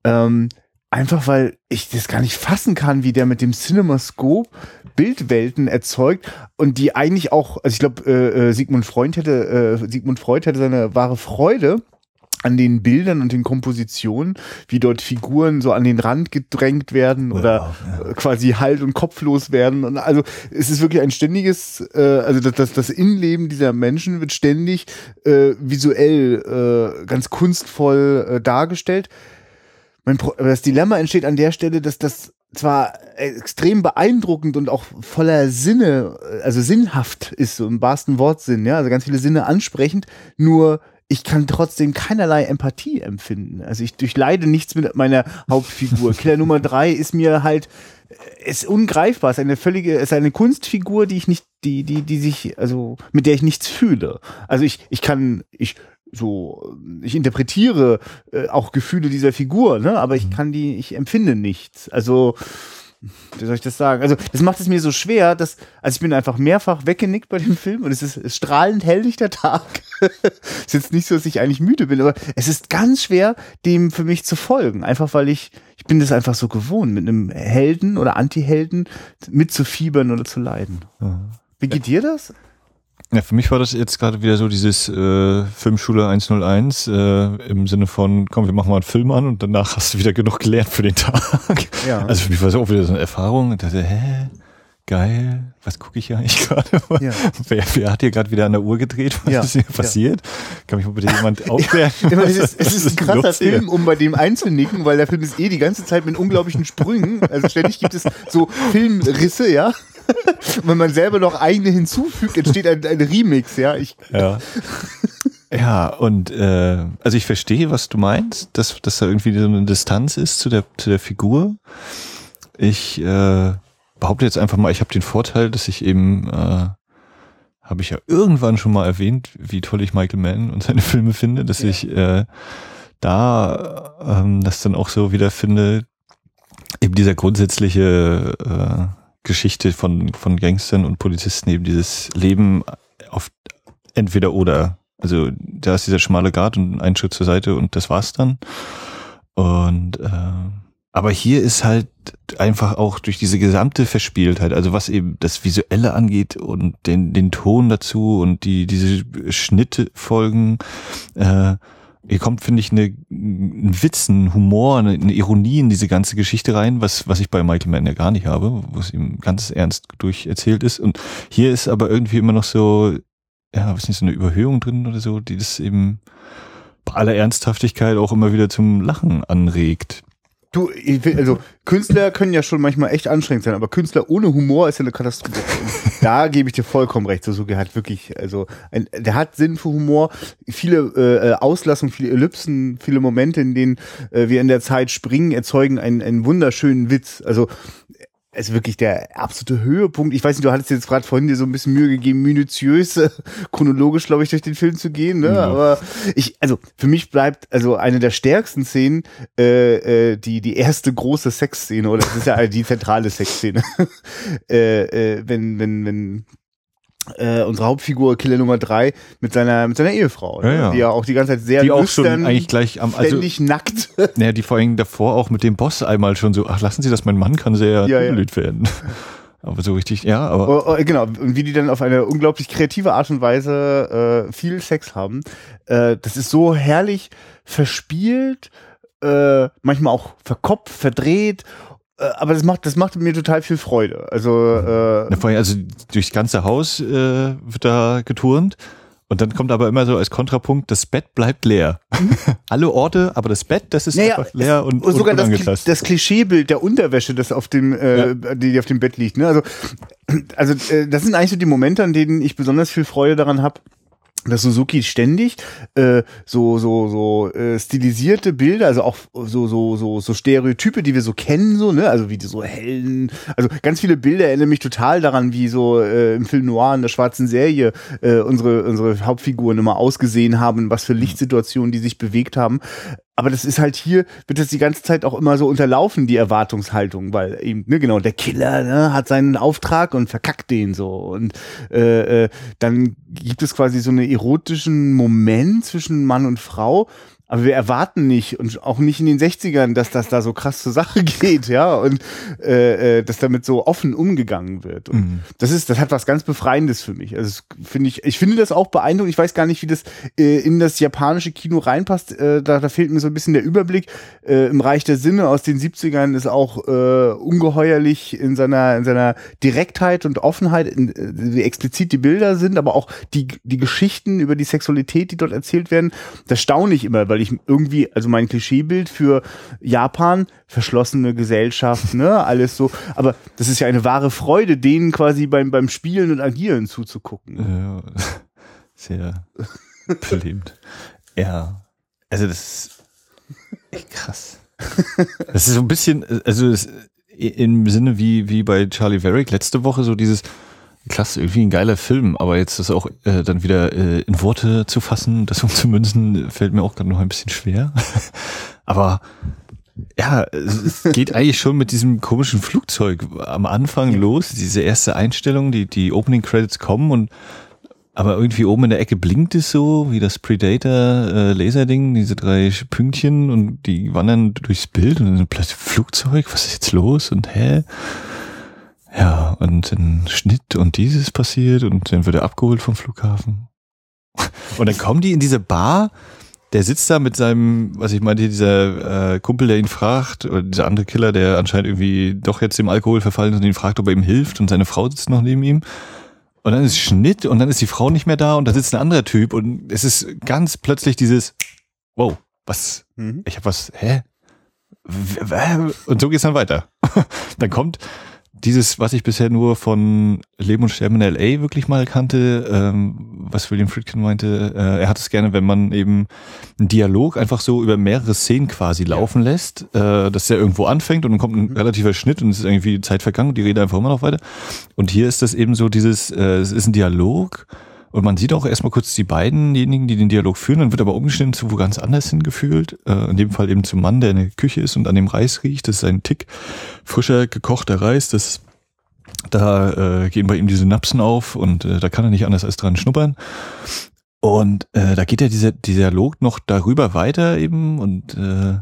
[SPEAKER 2] Ähm, einfach weil ich das gar nicht fassen kann, wie der mit dem CinemaScope Bildwelten erzeugt und die eigentlich auch, also ich glaube, äh, äh, Sigmund Freud hätte, äh, Sigmund Freud hätte seine wahre Freude an den Bildern und den Kompositionen, wie dort Figuren so an den Rand gedrängt werden oder äh, quasi halt und kopflos werden. Und also es ist wirklich ein ständiges, äh, also das, das, das Innenleben dieser Menschen wird ständig äh, visuell äh, ganz kunstvoll äh, dargestellt. Das Dilemma entsteht an der Stelle, dass das zwar extrem beeindruckend und auch voller Sinne, also sinnhaft ist, so im wahrsten Wortsinn, ja, also ganz viele Sinne ansprechend, nur ich kann trotzdem keinerlei Empathie empfinden. Also ich durchleide nichts mit meiner Hauptfigur. *laughs* Killer Nummer drei ist mir halt, ist ungreifbar, ist eine völlige, ist eine Kunstfigur, die ich nicht, die, die, die sich, also mit der ich nichts fühle. Also ich, ich kann, ich so, ich interpretiere äh, auch Gefühle dieser Figur, ne? aber ich kann die, ich empfinde nichts. Also, wie soll ich das sagen? Also, das macht es mir so schwer, dass, also ich bin einfach mehrfach weggenickt bei dem Film und es ist, strahlend helllichter Tag. *laughs* ist jetzt nicht so, dass ich eigentlich müde bin, aber es ist ganz schwer, dem für mich zu folgen. Einfach weil ich, ich bin das einfach so gewohnt, mit einem Helden oder Anti-Helden mitzufiebern oder zu leiden. Wie geht dir das?
[SPEAKER 1] Ja, für mich war das jetzt gerade wieder so dieses äh, Filmschule 101 äh, im Sinne von, komm, wir machen mal einen Film an und danach hast du wieder genug gelernt für den Tag.
[SPEAKER 2] Ja.
[SPEAKER 1] Also für mich war es auch wieder so eine Erfahrung. Ich dachte, hä, geil, was gucke ich eigentlich *laughs* gerade?
[SPEAKER 2] Ja.
[SPEAKER 1] Wer, wer hat hier gerade wieder an der Uhr gedreht? Was
[SPEAKER 2] Ja,
[SPEAKER 1] ist hier
[SPEAKER 2] ja.
[SPEAKER 1] passiert? Kann mich mal bitte jemand aufklären? *laughs*
[SPEAKER 2] Ja, es ist, es ist ein krasser? Film, um bei dem einzunicken, weil der Film ist eh die ganze Zeit mit unglaublichen Sprüngen. Also ständig gibt es so Filmrisse, ja. *laughs* Wenn man selber noch eigene hinzufügt, entsteht ein, ein Remix, ja. Ich,
[SPEAKER 1] Ja. *laughs* Ja, und äh, also ich verstehe, was du meinst, dass, dass da irgendwie so eine Distanz ist zu der, zu der Figur. Ich äh, behaupte jetzt einfach mal, ich habe den Vorteil, dass ich eben, äh, habe ich ja irgendwann schon mal erwähnt, wie toll ich Michael Mann und seine *laughs* Filme finde, dass
[SPEAKER 2] Ja.
[SPEAKER 1] ich äh, da ähm, das dann auch so wieder finde, eben dieser grundsätzliche äh, Geschichte von, von Gangstern und Polizisten, eben dieses Leben auf entweder oder. Also da ist dieser schmale Grat und ein Schritt zur Seite und das war's dann. Und äh, aber hier ist halt einfach auch durch diese gesamte Verspieltheit, also was eben das Visuelle angeht und den, den Ton dazu und die diese Schnittfolgen, äh, hier kommt, finde ich, eine, ein Witz, ein Humor, eine, eine Ironie in diese ganze Geschichte rein, was, was ich bei Michael Mann ja gar nicht habe, wo es ihm ganz ernst durcherzählt ist. Und hier ist aber irgendwie immer noch so, ja, was nicht, so eine Überhöhung drin oder so, die das eben bei aller Ernsthaftigkeit auch immer wieder zum Lachen anregt.
[SPEAKER 2] Du, ich will, also Künstler können ja schon manchmal echt anstrengend sein, aber Künstler ohne Humor ist ja eine Katastrophe. *laughs* Da gebe ich dir vollkommen recht. Suzuki hat wirklich, also ein, der hat Sinn für Humor, viele äh, äh, Auslassungen, viele Ellipsen, viele Momente, in denen äh, wir in der Zeit springen, erzeugen einen, einen wunderschönen Witz. Also ist wirklich der absolute Höhepunkt. Ich weiß nicht, du hattest jetzt gerade vorhin dir so ein bisschen Mühe gegeben, minutiös, äh, chronologisch, glaube ich, durch den Film zu gehen. Ne?
[SPEAKER 1] Ja.
[SPEAKER 2] Aber ich, also für mich bleibt also eine der stärksten Szenen äh, äh, die die erste große Sexszene oder das ist ja die zentrale Sexszene, *laughs* äh, äh, wenn wenn wenn äh, unsere Hauptfigur Killer Nummer drei mit seiner mit seiner Ehefrau, ne?
[SPEAKER 1] Ja, ja.
[SPEAKER 2] die ja auch die ganze Zeit sehr
[SPEAKER 1] Die auch schon eigentlich gleich am, also,
[SPEAKER 2] ständig nackt. *laughs*
[SPEAKER 1] naja, die vor allem davor auch mit dem Boss einmal schon so, ach, lassen Sie das, mein Mann kann sehr
[SPEAKER 2] Ja, ja.
[SPEAKER 1] werden. *laughs* Aber so richtig, ja, aber
[SPEAKER 2] Oh, oh, genau, und wie die dann auf eine unglaublich kreative Art und Weise äh, viel Sex haben. Äh, das ist so herrlich verspielt, äh, manchmal auch verkopft, verdreht. Äh, aber das macht, das macht mir total viel Freude. Also äh,
[SPEAKER 1] Na, also durchs ganze Haus äh, wird da geturnt. Und dann kommt aber immer so als Kontrapunkt, das Bett bleibt leer. *laughs* Alle Orte, aber das Bett, das ist
[SPEAKER 2] Naja,
[SPEAKER 1] einfach leer und,
[SPEAKER 2] Und sogar das, das Klischeebild der Unterwäsche, das auf dem, äh, die auf dem Bett liegt. Ne? Also, also äh, das sind eigentlich so die Momente, an denen ich besonders viel Freude daran habe, dass Suzuki ständig äh, so so so äh, stilisierte Bilder, also auch so so so so Stereotype, die wir so kennen, so ne, also wie die so hellen, also ganz viele Bilder erinnern mich total daran, wie so äh, im Film Noir in der schwarzen Serie äh, unsere unsere Hauptfiguren immer ausgesehen haben, was für Lichtsituationen die sich bewegt haben. Aber das ist halt hier, wird das die ganze Zeit auch immer so unterlaufen, die Erwartungshaltung, weil eben, ne, genau, der Killer ne, hat seinen Auftrag und verkackt den so. Und äh, äh, dann gibt es quasi so einen erotischen Moment zwischen Mann und Frau. Aber wir erwarten nicht und auch nicht in den 60ern, dass das da so krass zur Sache *laughs* geht, ja, und äh, äh, dass damit so offen umgegangen wird. Und
[SPEAKER 1] Mhm.
[SPEAKER 2] das ist, das hat was ganz Befreiendes für mich. Also finde ich, ich finde das auch beeindruckend. Ich weiß gar nicht, wie das äh, in das japanische Kino reinpasst. Äh, da, da fehlt mir so ein bisschen der Überblick. Äh, Im Reich der Sinne aus den 70ern ist auch äh, ungeheuerlich in seiner, in seiner Direktheit und Offenheit, in, äh, wie explizit die Bilder sind, aber auch die, die Geschichten über die Sexualität, die dort erzählt werden. Das staune ich immer, weil ich irgendwie, also mein Klischeebild für Japan, verschlossene Gesellschaft, ne, alles so. Aber das ist ja eine wahre Freude, denen quasi beim, beim Spielen und Agieren zuzugucken.
[SPEAKER 1] Ja, sehr belebt. Ja, also das ist echt krass. Das ist so ein bisschen, also es, im Sinne wie, wie bei Charlie Varick letzte Woche, so dieses, klasse, irgendwie ein geiler Film, aber jetzt das auch äh, dann wieder äh, in Worte zu fassen, das umzumünzen, fällt mir auch gerade noch ein bisschen schwer. *laughs* aber ja, es geht *laughs* eigentlich schon mit diesem komischen Flugzeug am Anfang los, diese erste Einstellung, die, die Opening Credits kommen und aber irgendwie oben in der Ecke blinkt es so, wie das Predator äh, Laserding, diese drei Pünktchen und die wandern durchs Bild und dann plötzlich Flugzeug, was ist jetzt los und hä? Ja, und dann Schnitt und dieses passiert und dann wird er abgeholt vom Flughafen. *laughs* Und dann kommen die in diese Bar, der sitzt da mit seinem, was ich meinte, dieser äh, Kumpel, der ihn fragt, oder dieser andere Killer, der anscheinend irgendwie doch jetzt dem Alkohol verfallen ist und ihn fragt, ob er ihm hilft und seine Frau sitzt noch neben ihm. Und dann ist Schnitt und dann ist die Frau nicht mehr da und da sitzt ein anderer Typ und es ist ganz plötzlich dieses, wow, was,
[SPEAKER 2] Mhm.
[SPEAKER 1] ich hab was, hä? Und so geht's dann weiter. *laughs* dann kommt dieses, was ich bisher nur von Leben und Sterben in L.A. wirklich mal kannte, ähm, was William Friedkin meinte, äh, er hat es gerne, wenn man eben einen Dialog einfach so über mehrere Szenen quasi laufen lässt, äh, dass der irgendwo anfängt und dann kommt ein relativer Schnitt und es ist irgendwie die Zeit vergangen und die reden einfach immer noch weiter. Und hier ist das eben so dieses, äh, es ist ein Dialog und man sieht auch erstmal kurz die beiden-jenigen, die den Dialog führen, dann wird aber umgeschnitten zu wo ganz anders hingefühlt. Äh, in dem Fall eben zum Mann, der in der Küche ist und an dem Reis riecht. Das ist ein Tick frischer, gekochter Reis. Das, da äh, gehen bei ihm die Synapsen auf und äh, da kann er nicht anders als dran schnuppern. Und äh, da geht ja dieser, dieser Dialog noch darüber weiter eben und äh,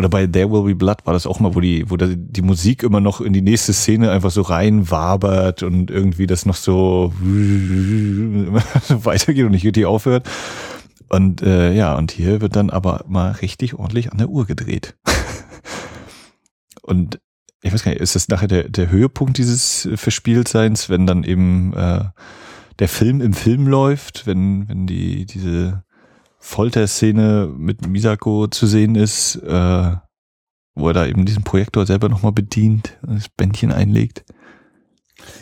[SPEAKER 1] oder bei There Will Be Blood war das auch mal, wo die, wo die Musik immer noch in die nächste Szene einfach so rein wabert und irgendwie das noch so *laughs* weitergeht und nicht richtig aufhört. Und äh, ja, und hier wird dann aber mal richtig ordentlich an der Uhr gedreht. und ich weiß gar nicht, ist das nachher der, der Höhepunkt dieses Verspieltseins, wenn dann eben äh, der Film im Film läuft, wenn, wenn die, diese Folterszene mit Misako zu sehen ist, äh, wo er da eben diesen Projektor selber nochmal bedient, das Bändchen einlegt.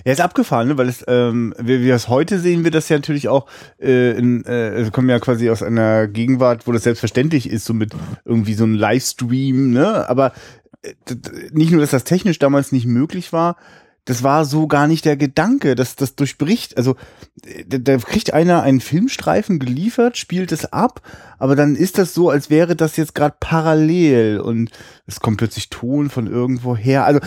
[SPEAKER 2] Ja, ist abgefahren, ne? weil es, ähm, wie wir es heute sehen, wir das ja natürlich auch äh, in, äh, also kommen ja quasi aus einer Gegenwart, wo das selbstverständlich ist, so mit irgendwie so einem Livestream, ne? Aber äh, nicht nur, dass das technisch damals nicht möglich war, das war so gar nicht der Gedanke, dass das durchbricht. Also da, da kriegt einer einen Filmstreifen geliefert, spielt es ab, aber dann ist das so, als wäre das jetzt gerade parallel und es kommt plötzlich Ton von irgendwo her. Also,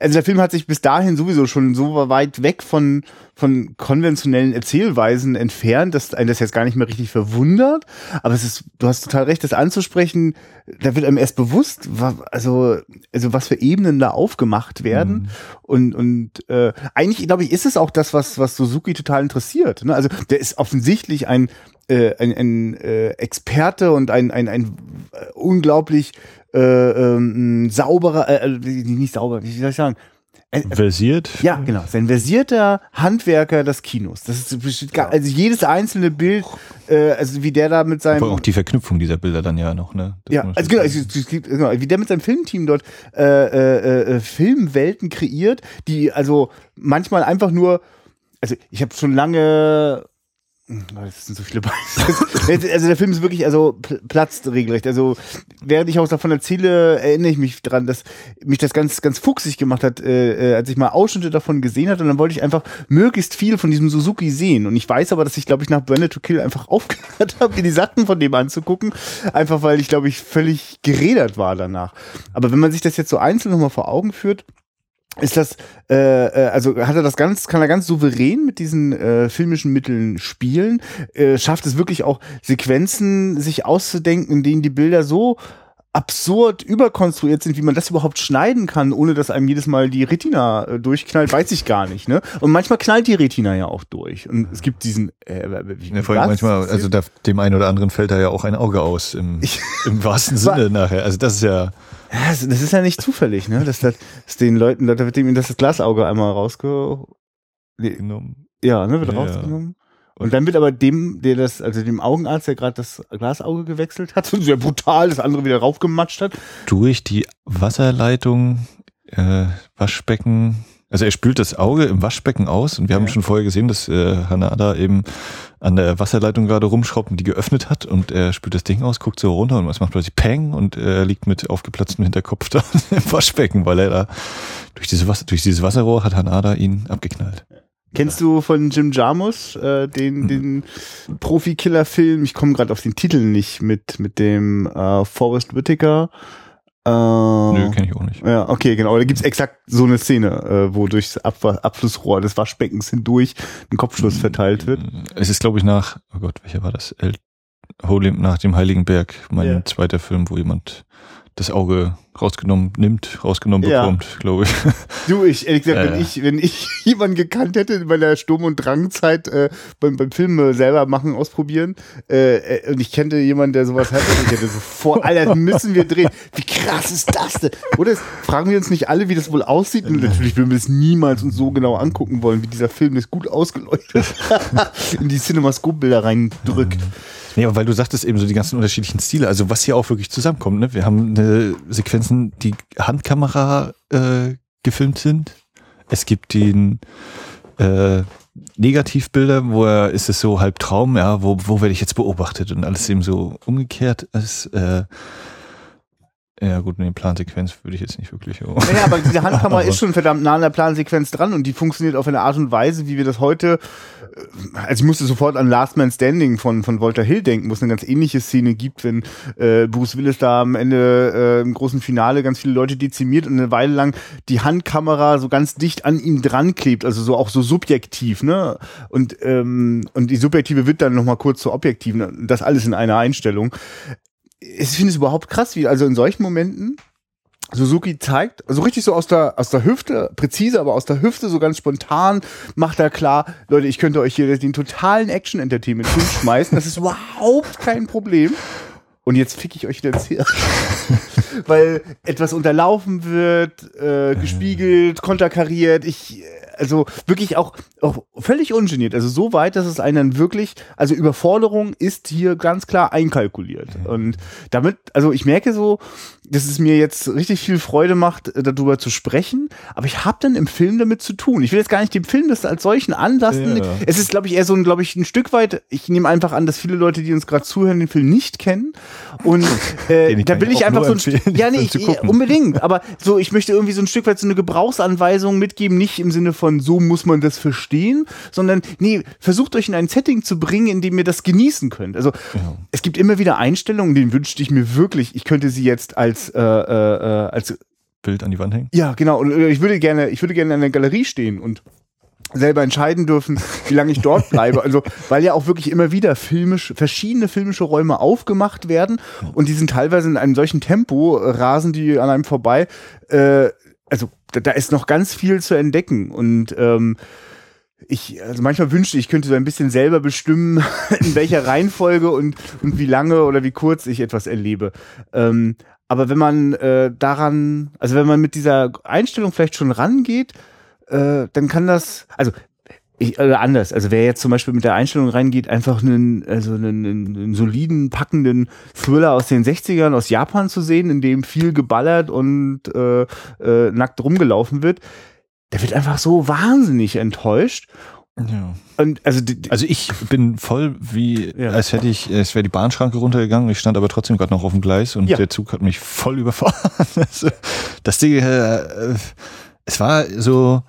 [SPEAKER 2] also der Film hat sich bis dahin sowieso schon so weit weg von, von konventionellen Erzählweisen entfernt, dass ein das jetzt gar nicht mehr richtig verwundert. Aber es ist, du hast total recht, das anzusprechen, da wird einem erst bewusst, also, also was für Ebenen da aufgemacht werden. Mhm. Und, und äh, eigentlich, glaube ich, ist es auch das, was, was Suzuki total interessiert. Ne? Also der ist offensichtlich ein, äh, ein, ein äh, Experte und ein, ein, ein äh, unglaublich äh, ähm, sauberer, äh, äh nicht sauber, wie soll ich sagen,
[SPEAKER 1] Versiert?
[SPEAKER 2] Ja, genau. Sein versierter Handwerker des Kinos. Das ist gar, also jedes einzelne Bild, äh, also wie der da mit seinem.
[SPEAKER 1] Aber auch die Verknüpfung dieser Bilder dann ja noch, ne?
[SPEAKER 2] Das ja, also genau, genau, wie der mit seinem Filmteam dort äh, äh, äh, Filmwelten kreiert, die also manchmal einfach nur, also ich habe schon lange hm, das sind so viele Beispiele. *laughs* also der Film ist wirklich also platzt regelrecht. Also während ich auch davon erzähle, erinnere ich mich dran, dass mich das ganz ganz fuchsig gemacht hat, äh, äh, als ich mal Ausschnitte davon gesehen hatte. Und dann wollte ich einfach möglichst viel von diesem Suzuki sehen. Und ich weiß aber, dass ich glaube ich nach Burn to Kill einfach *laughs* aufgehört habe, mir die Sachen von dem anzugucken, einfach weil ich glaube ich völlig geredert war danach. Aber wenn man sich das jetzt so einzeln nochmal vor Augen führt, ist das, äh, äh, also hat er das ganz, kann er ganz souverän mit diesen äh, filmischen Mitteln spielen, äh, schafft es wirklich auch Sequenzen sich auszudenken, in denen die Bilder so absurd überkonstruiert sind, wie man das überhaupt schneiden kann, ohne dass einem jedes Mal die Retina äh, durchknallt, weiß ich gar nicht. Ne? Und manchmal knallt die Retina ja auch durch. Und es gibt diesen. Äh,
[SPEAKER 1] wie, ja, vor allem manchmal, also da, dem einen oder anderen fällt da ja auch ein Auge aus im, *laughs* im wahrsten Sinne *laughs* nachher. Also das ist
[SPEAKER 2] ja. Das, das ist ja nicht zufällig, ne? Dass, das, dass den Leuten, da wird ihm das Glasauge einmal rausgenommen. Ja, ne, wird ja, rausgenommen. Und dann wird aber dem, der das, also dem Augenarzt, der gerade das Glasauge gewechselt hat, *laughs* sehr brutal das andere wieder raufgematscht hat.
[SPEAKER 1] Durch die Wasserleitung, äh, Waschbecken, also er spült das Auge im Waschbecken aus und wir haben schon vorher gesehen, dass äh, Hanada eben an der Wasserleitung gerade rumschraubt und die geöffnet hat und er spült das Ding aus, guckt so runter und es macht plötzlich Peng und er liegt mit aufgeplatztem Hinterkopf *laughs* da im Waschbecken, weil er da durch, diese Wasser, durch dieses Wasserrohr hat Hanada ihn abgeknallt.
[SPEAKER 2] Kennst du von Jim Jarmus äh, den, mhm. den Profi-Killer-Film? Ich komme gerade auf den Titel nicht mit mit dem äh, Forrest Whitaker.
[SPEAKER 1] Äh, Nö, kenne ich auch nicht.
[SPEAKER 2] Ja, okay, genau. Da gibt's exakt so eine Szene, äh, wo durchs Ab Abflussrohr des Waschbeckens hindurch ein Kopfschuss verteilt wird.
[SPEAKER 1] Es ist, glaube ich, nach, oh Gott, welcher war das? El Holy, nach dem Heiligen Berg, mein yeah. zweiter Film, wo jemand das Auge rausgenommen nimmt, rausgenommen ja. bekommt, glaube ich. *laughs*
[SPEAKER 2] Du, ich, ehrlich gesagt, wenn ich, wenn ich *laughs* jemanden gekannt hätte in meiner Sturm- und Drangzeit äh, beim, beim Film selber machen, ausprobieren, äh, äh, und ich kannte jemanden, der sowas hatte, ich hätte sofort, *laughs* Alter, müssen wir drehen. Wie krass ist das denn? Oder fragen wir uns nicht alle, wie das wohl aussieht? Und natürlich würden wir es niemals uns so genau angucken wollen, wie dieser Film ist gut ausgeleuchtet in die Cinemascope-Bilder reindrückt. Mhm.
[SPEAKER 1] Nee, aber weil du sagtest eben so die ganzen unterschiedlichen Stile, also was hier auch wirklich zusammenkommt, ne? Wir haben eine Sequenzen, die Handkamera äh, gefilmt sind. Es gibt den äh, Negativbilder, wo er ist es so halb Traum, ja, wo, wo werde ich jetzt beobachtet und alles eben so umgekehrt ist. Äh, ja, gut, in der Plansequenz würde ich jetzt nicht wirklich.
[SPEAKER 2] Oh. Ja, aber diese *laughs* Handkamera ist schon verdammt nah an der Plansequenz dran und die funktioniert auf eine Art und Weise, wie wir das heute. Äh, also ich musste sofort an Last Man Standing von, von Walter Hill denken, wo es eine ganz ähnliche Szene gibt, wenn äh, Bruce Willis da am Ende äh, im großen Finale ganz viele Leute dezimiert und eine Weile lang die Handkamera so ganz dicht an ihm dran klebt, also so auch so subjektiv, ne? Und, ähm, und die subjektive wird dann nochmal kurz zur objektiven. Das alles in einer Einstellung ich finde es überhaupt krass, wie, also in solchen Momenten, Suzuki zeigt, also richtig so aus der, aus der Hüfte, präzise, aber aus der Hüfte, so ganz spontan, macht er klar, Leute, ich könnte euch hier den totalen Action-Entertainment schmeißen, das ist überhaupt kein Problem. Und jetzt fick ich euch wieder ins Hirn. *laughs* Weil etwas unterlaufen wird, äh, gespiegelt, konterkariert. Ich, also wirklich auch, auch völlig ungeniert. Also so weit, dass es einen wirklich, also Überforderung ist hier ganz klar einkalkuliert. Und damit, also ich merke so, dass es mir jetzt richtig viel Freude macht, äh, darüber zu sprechen, aber ich habe dann im Film damit zu tun. Ich will jetzt gar nicht dem Film das als solchen anlassen. Ja. Es ist, glaube ich, eher so ein, glaube ich, ein Stück weit, ich nehme einfach an, dass viele Leute, die uns gerade zuhören, den Film nicht kennen. Und *laughs* äh, da will ich einfach so ein Ja, *laughs* nee, ich, unbedingt. Aber so, ich möchte irgendwie so ein Stück weit so eine Gebrauchsanweisung mitgeben, nicht im Sinne von von so muss man das verstehen, sondern nee, versucht euch in ein Setting zu bringen, in dem ihr das genießen könnt. Also
[SPEAKER 1] Ja.
[SPEAKER 2] es gibt immer wieder Einstellungen, denen wünschte ich mir wirklich, ich könnte sie jetzt als äh, äh, äh, als
[SPEAKER 1] Bild an die Wand hängen.
[SPEAKER 2] ja, genau. Und äh, ich würde gerne, ich würde gerne in der Galerie stehen und selber entscheiden dürfen, wie lange ich dort bleibe. Also, weil ja auch wirklich immer wieder filmisch, verschiedene filmische Räume aufgemacht werden und die sind teilweise in einem solchen Tempo, äh, rasen die an einem vorbei. Äh, also, da, da ist noch ganz viel zu entdecken und ähm, ich, also manchmal wünschte ich, könnte so ein bisschen selber bestimmen, *laughs* in welcher Reihenfolge und, und wie lange oder wie kurz ich etwas erlebe. Ähm, aber wenn man äh, daran, also wenn man mit dieser Einstellung vielleicht schon rangeht, äh, dann kann das, also ich, oder anders, also wer jetzt zum Beispiel mit der Einstellung reingeht, einfach einen, also einen, einen, soliden, packenden Thriller aus den 60ern aus Japan zu sehen, in dem viel geballert und äh, äh, nackt rumgelaufen wird, der wird einfach so wahnsinnig enttäuscht.
[SPEAKER 1] Ja.
[SPEAKER 2] Und also,
[SPEAKER 1] Also ich bin voll wie,
[SPEAKER 2] Ja.
[SPEAKER 1] als hätte ich, es wäre die Bahnschranke runtergegangen. Ich stand aber trotzdem gerade noch auf dem Gleis und
[SPEAKER 2] Ja.
[SPEAKER 1] der Zug hat mich voll überfahren. *laughs* Also, das Ding, äh, es war so,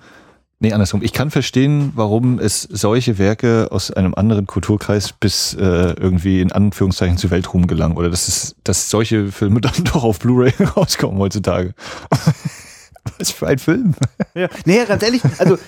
[SPEAKER 1] nee, andersrum. Ich kann verstehen, warum es solche Werke aus einem anderen Kulturkreis bis äh, irgendwie in Anführungszeichen zu Weltruhm gelangen oder dass es, dass solche Filme *laughs* dann doch auf Blu-ray *laughs* rauskommen heutzutage. *laughs* Was für ein Film.
[SPEAKER 2] Ja, *laughs* naja, ganz ehrlich, also,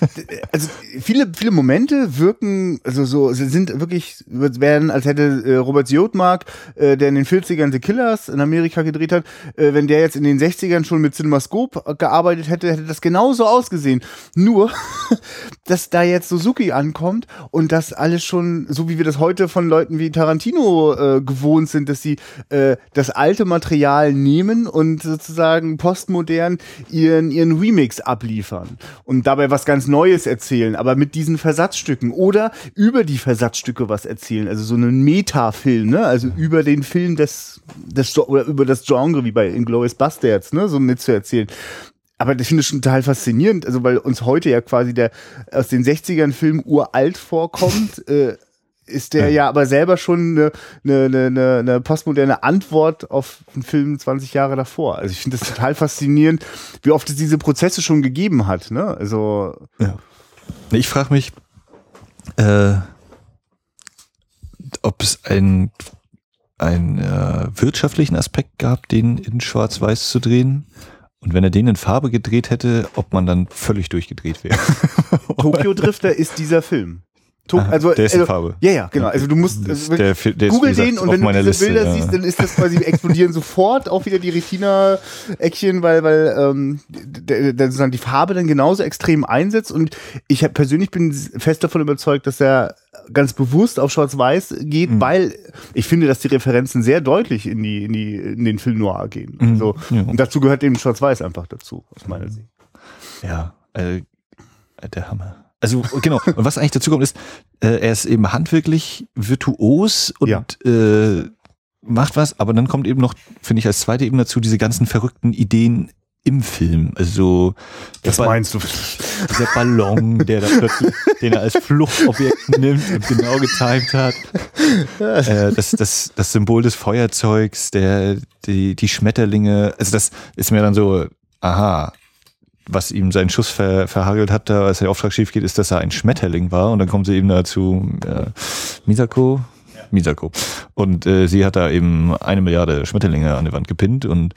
[SPEAKER 2] also viele, viele Momente wirken, also so, sind wirklich, werden, als hätte äh, Robert Siodmark, äh, der in den 40ern The Killers in Amerika gedreht hat, äh, wenn der jetzt in den 60ern schon mit CinemaScope gearbeitet hätte, hätte das genauso ausgesehen. Nur, *laughs* dass da jetzt Suzuki ankommt und das alles schon, so wie wir das heute von Leuten wie Tarantino äh, gewohnt sind, dass sie äh, das alte Material nehmen und sozusagen postmodern ihren, ihren Remix abliefern und dabei was ganz Neues erzählen, aber mit diesen Versatzstücken oder über die Versatzstücke was erzählen, also so einen Metafilm, ne? also über den Film des, des oder über das Genre, wie bei Inglourious Bastards, ne? so mitzuerzählen. Aber das finde ich schon total faszinierend, also weil uns heute ja quasi der aus den 60ern Film uralt vorkommt, äh, ist der ja aber selber schon eine, eine, eine, eine postmoderne Antwort auf einen Film 20 Jahre davor. Also ich finde das total faszinierend, wie oft es diese Prozesse schon gegeben hat. Ne? Also
[SPEAKER 1] Ja. Ich frage mich, äh, ob es einen, einen äh, wirtschaftlichen Aspekt gab, den in Schwarz-Weiß zu drehen. Und wenn er den in Farbe gedreht hätte, ob man dann völlig durchgedreht wäre. *laughs*
[SPEAKER 2] Tokyo Drifter ist dieser Film. To
[SPEAKER 1] Aha,
[SPEAKER 2] also,
[SPEAKER 1] der ist
[SPEAKER 2] also,
[SPEAKER 1] Farbe.
[SPEAKER 2] Ja, ja, genau. Also du musst also
[SPEAKER 1] der der
[SPEAKER 2] Google
[SPEAKER 1] wie gesagt,
[SPEAKER 2] den und wenn du diese
[SPEAKER 1] Liste,
[SPEAKER 2] Bilder
[SPEAKER 1] ja.
[SPEAKER 2] siehst, dann ist das quasi explodieren sofort auch wieder die Retina-Eckchen, weil, weil ähm, der, der sozusagen die Farbe dann genauso extrem einsetzt. Und ich hab, persönlich bin fest davon überzeugt, dass er ganz bewusst auf Schwarz-Weiß geht,
[SPEAKER 1] Mhm.
[SPEAKER 2] weil ich finde, dass die Referenzen sehr deutlich in die, in die, in den Film Noir gehen.
[SPEAKER 1] Mhm,
[SPEAKER 2] Also,
[SPEAKER 1] ja.
[SPEAKER 2] Und dazu gehört eben Schwarz-Weiß einfach dazu, aus meiner Sicht.
[SPEAKER 1] Ja, äh, der Hammer. Also genau, und was eigentlich dazu kommt, ist, äh, er ist eben handwerklich virtuos und
[SPEAKER 2] Ja.
[SPEAKER 1] äh, macht was, aber dann kommt eben noch, finde ich, als zweite Ebene dazu, diese ganzen verrückten Ideen im Film. Also Ball-
[SPEAKER 2] meinst du?
[SPEAKER 1] dieser Ballon, der da plötzlich, den er als Fluchtobjekt nimmt und genau getimt hat. Äh, das, das, das Symbol des Feuerzeugs, der, die, die Schmetterlinge, also das ist mir dann so, aha, was ihm seinen Schuss ver, verhagelt hat, da, als der Auftrag schief geht, ist, dass er ein Schmetterling war. Und dann kommen sie eben dazu, äh, Misako, Misako. Und äh, sie hat da eben eine Milliarde Schmetterlinge an die Wand gepinnt und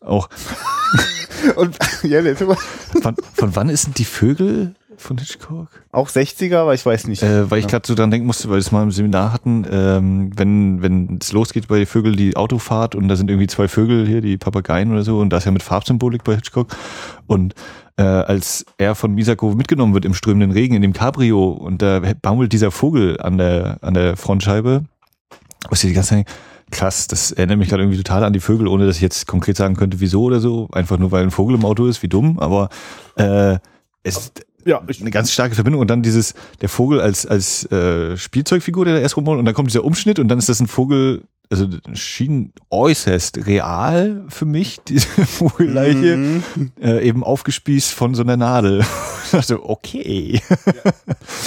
[SPEAKER 1] auch, *laughs*
[SPEAKER 2] Und ja, der
[SPEAKER 1] von, von wann ist denn die Vögel von Hitchcock?
[SPEAKER 2] auch 60er, aber ich weiß nicht.
[SPEAKER 1] Äh, weil ich gerade so dran denken musste, weil wir es mal im Seminar hatten, ähm, wenn wenn es losgeht bei Vögel die Autofahrt und da sind irgendwie zwei Vögel hier, die Papageien oder so und da ist ja mit Farbsymbolik bei Hitchcock und äh, als er von Misako mitgenommen wird im strömenden Regen in dem Cabrio und da baumelt dieser Vogel an der an der Frontscheibe, was ich die ganze Zeit krass, das erinnert mich gerade irgendwie total an die Vögel, ohne dass ich jetzt konkret sagen könnte, wieso oder so, einfach nur weil ein Vogel im Auto ist, wie dumm, aber äh, es
[SPEAKER 2] ja, ich,
[SPEAKER 1] eine ganz starke Verbindung und dann dieses der Vogel als als äh, Spielzeugfigur, der da erst rumholt und dann kommt dieser Umschnitt und dann ist das ein Vogel, also schien äußerst real für mich *laughs* diese Vogelleiche
[SPEAKER 2] Mhm.
[SPEAKER 1] äh, eben aufgespießt von so einer Nadel. *laughs* also okay,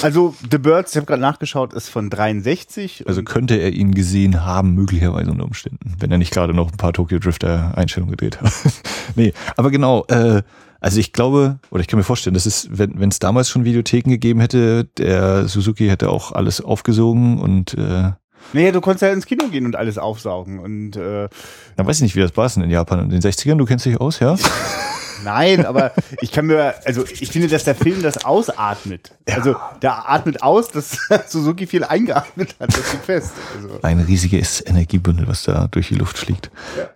[SPEAKER 2] Also The Birds, ich habe gerade nachgeschaut, ist von 63.
[SPEAKER 1] also könnte er ihn gesehen haben möglicherweise unter Umständen, wenn er nicht gerade noch ein paar Tokyo Drifter Einstellungen gedreht hat. *laughs* nee, aber genau, äh, also ich glaube, oder ich kann mir vorstellen, das ist, wenn es damals schon Videotheken gegeben hätte, der Suzuki hätte auch alles aufgesogen und äh,
[SPEAKER 2] Naja, du konntest ja ins Kino gehen und alles aufsaugen. Und äh,
[SPEAKER 1] dann weiß ich nicht, wie das war denn in Japan in den 60ern, du kennst dich aus, ja? *laughs*
[SPEAKER 2] nein, aber ich kann mir, also ich finde, dass der Film das ausatmet. Also der atmet aus, dass *laughs* Suzuki viel eingeatmet hat, das steht fest. Also,
[SPEAKER 1] Ein riesiges Energiebündel, was da durch die Luft fliegt.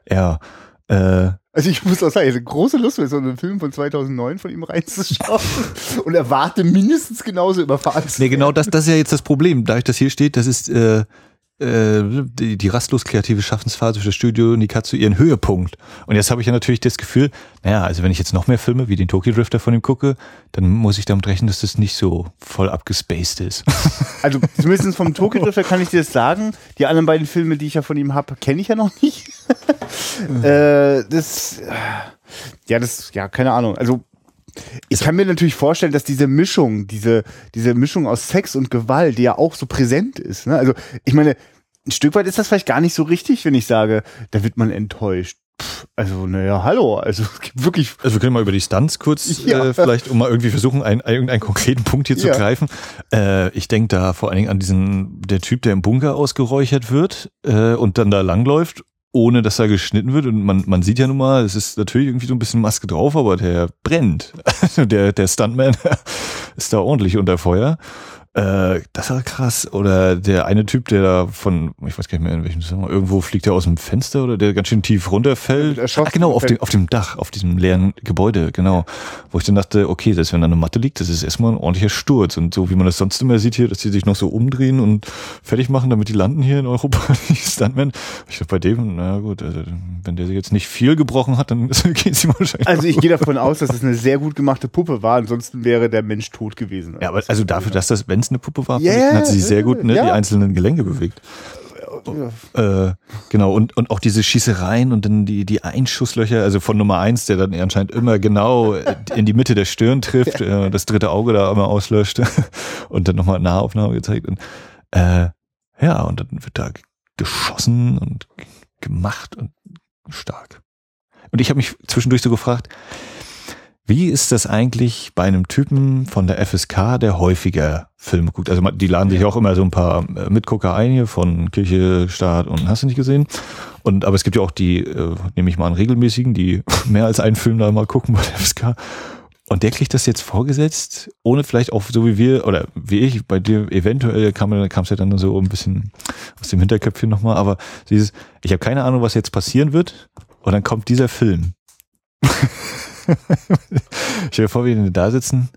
[SPEAKER 1] Ja. Äh,
[SPEAKER 2] also ich muss auch sagen, ich große Lust, mir so einen Film von 2009 von ihm reinzuschauen und erwarte mindestens genauso überfahren
[SPEAKER 1] nee, genau das, das ist ja jetzt das Problem. Da das hier steht, das ist äh, äh, die, die rastlos kreative Schaffensphase für das Studio Nikatsu ihren Höhepunkt. Und jetzt habe ich ja natürlich das Gefühl, naja, also wenn ich jetzt noch mehr Filme wie den Tokyo Drifter von ihm gucke, dann muss ich damit rechnen, dass das nicht so voll abgespaced ist. *laughs*
[SPEAKER 2] Also zumindest vom Tokyo Drifter kann ich dir das sagen. Die anderen beiden Filme, die ich ja von ihm habe, kenne ich ja noch nicht. *laughs* äh, das, ja, das, ja, keine Ahnung. Also ich kann mir natürlich vorstellen, dass diese Mischung, diese, diese Mischung aus Sex und Gewalt, die ja auch so präsent ist. Ne? Also ich meine, ein Stück weit ist das vielleicht gar nicht so richtig, wenn ich sage, da wird man enttäuscht. Pff, also, naja, hallo. Also es gibt wirklich.
[SPEAKER 1] Also wir können mal über die Stunts kurz
[SPEAKER 2] Ja.
[SPEAKER 1] äh, vielleicht, um mal irgendwie versuchen, einen, irgendeinen konkreten Punkt hier zu
[SPEAKER 2] Ja.
[SPEAKER 1] greifen. Äh, ich denke da vor allen Dingen an diesen, der Typ, der im Bunker ausgeräuchert wird äh, und dann da langläuft, ohne dass er geschnitten wird. Und man, man sieht ja nun mal, es ist natürlich irgendwie so ein bisschen Maske drauf, aber der brennt. *laughs* Also der, der Stuntman *laughs* ist da ordentlich unter Feuer. Äh, das war krass. Oder der eine Typ, der da von, ich weiß gar nicht mehr in welchem Zusammenhang, irgendwo fliegt er aus dem Fenster oder der ganz schön tief runterfällt. Ach, genau, auf dem, auf dem Dach, auf diesem leeren Gebäude, genau. Wo ich dann dachte, okay, selbst wenn da eine Matte liegt, das ist erstmal ein ordentlicher Sturz. Und so wie man das sonst immer sieht hier, dass die sich noch so umdrehen und fertig machen, damit die landen hier in Europa, *laughs* die Stuntmen. Ich dachte bei dem, na gut, also, wenn der sich jetzt nicht viel gebrochen hat, dann *laughs* geht sie wahrscheinlich.
[SPEAKER 2] Also ich gehe davon aus, dass es eine sehr gut gemachte Puppe war, ansonsten wäre der Mensch tot gewesen.
[SPEAKER 1] ja, aber also dafür, dass das, wenn es eine Puppe war,
[SPEAKER 2] Ja,
[SPEAKER 1] dann hat sie sehr gut ne,
[SPEAKER 2] ja.
[SPEAKER 1] die einzelnen Gelenke bewegt. Äh, genau, und, und auch diese Schießereien und dann die, die Einschusslöcher, also von Nummer eins, der dann anscheinend immer genau in die Mitte der Stirn trifft, *laughs* äh, das dritte Auge da immer auslöscht *laughs* und dann nochmal Nahaufnahme gezeigt. Und, äh, ja, und dann wird da geschossen und gemacht und stark. Und ich habe mich zwischendurch so gefragt, wie ist das eigentlich bei einem Typen von der FSK, der häufiger Filme guckt? Also die laden sich auch immer so ein paar äh, Mitgucker ein hier von Kirche, Staat und hast du nicht gesehen? Und aber es gibt ja auch die, äh, nehme ich mal an, regelmäßigen, die *laughs* mehr als einen Film da mal gucken bei der FSK. Und der kriegt das jetzt vorgesetzt, ohne vielleicht auch so wie wir, oder wie ich, bei dir eventuell kam es ja dann so ein bisschen aus dem Hinterköpfchen nochmal, aber dieses, ich habe keine Ahnung, was jetzt passieren wird, und dann kommt dieser Film. *laughs* *laughs* ich mir vor, wie wir da sitzen.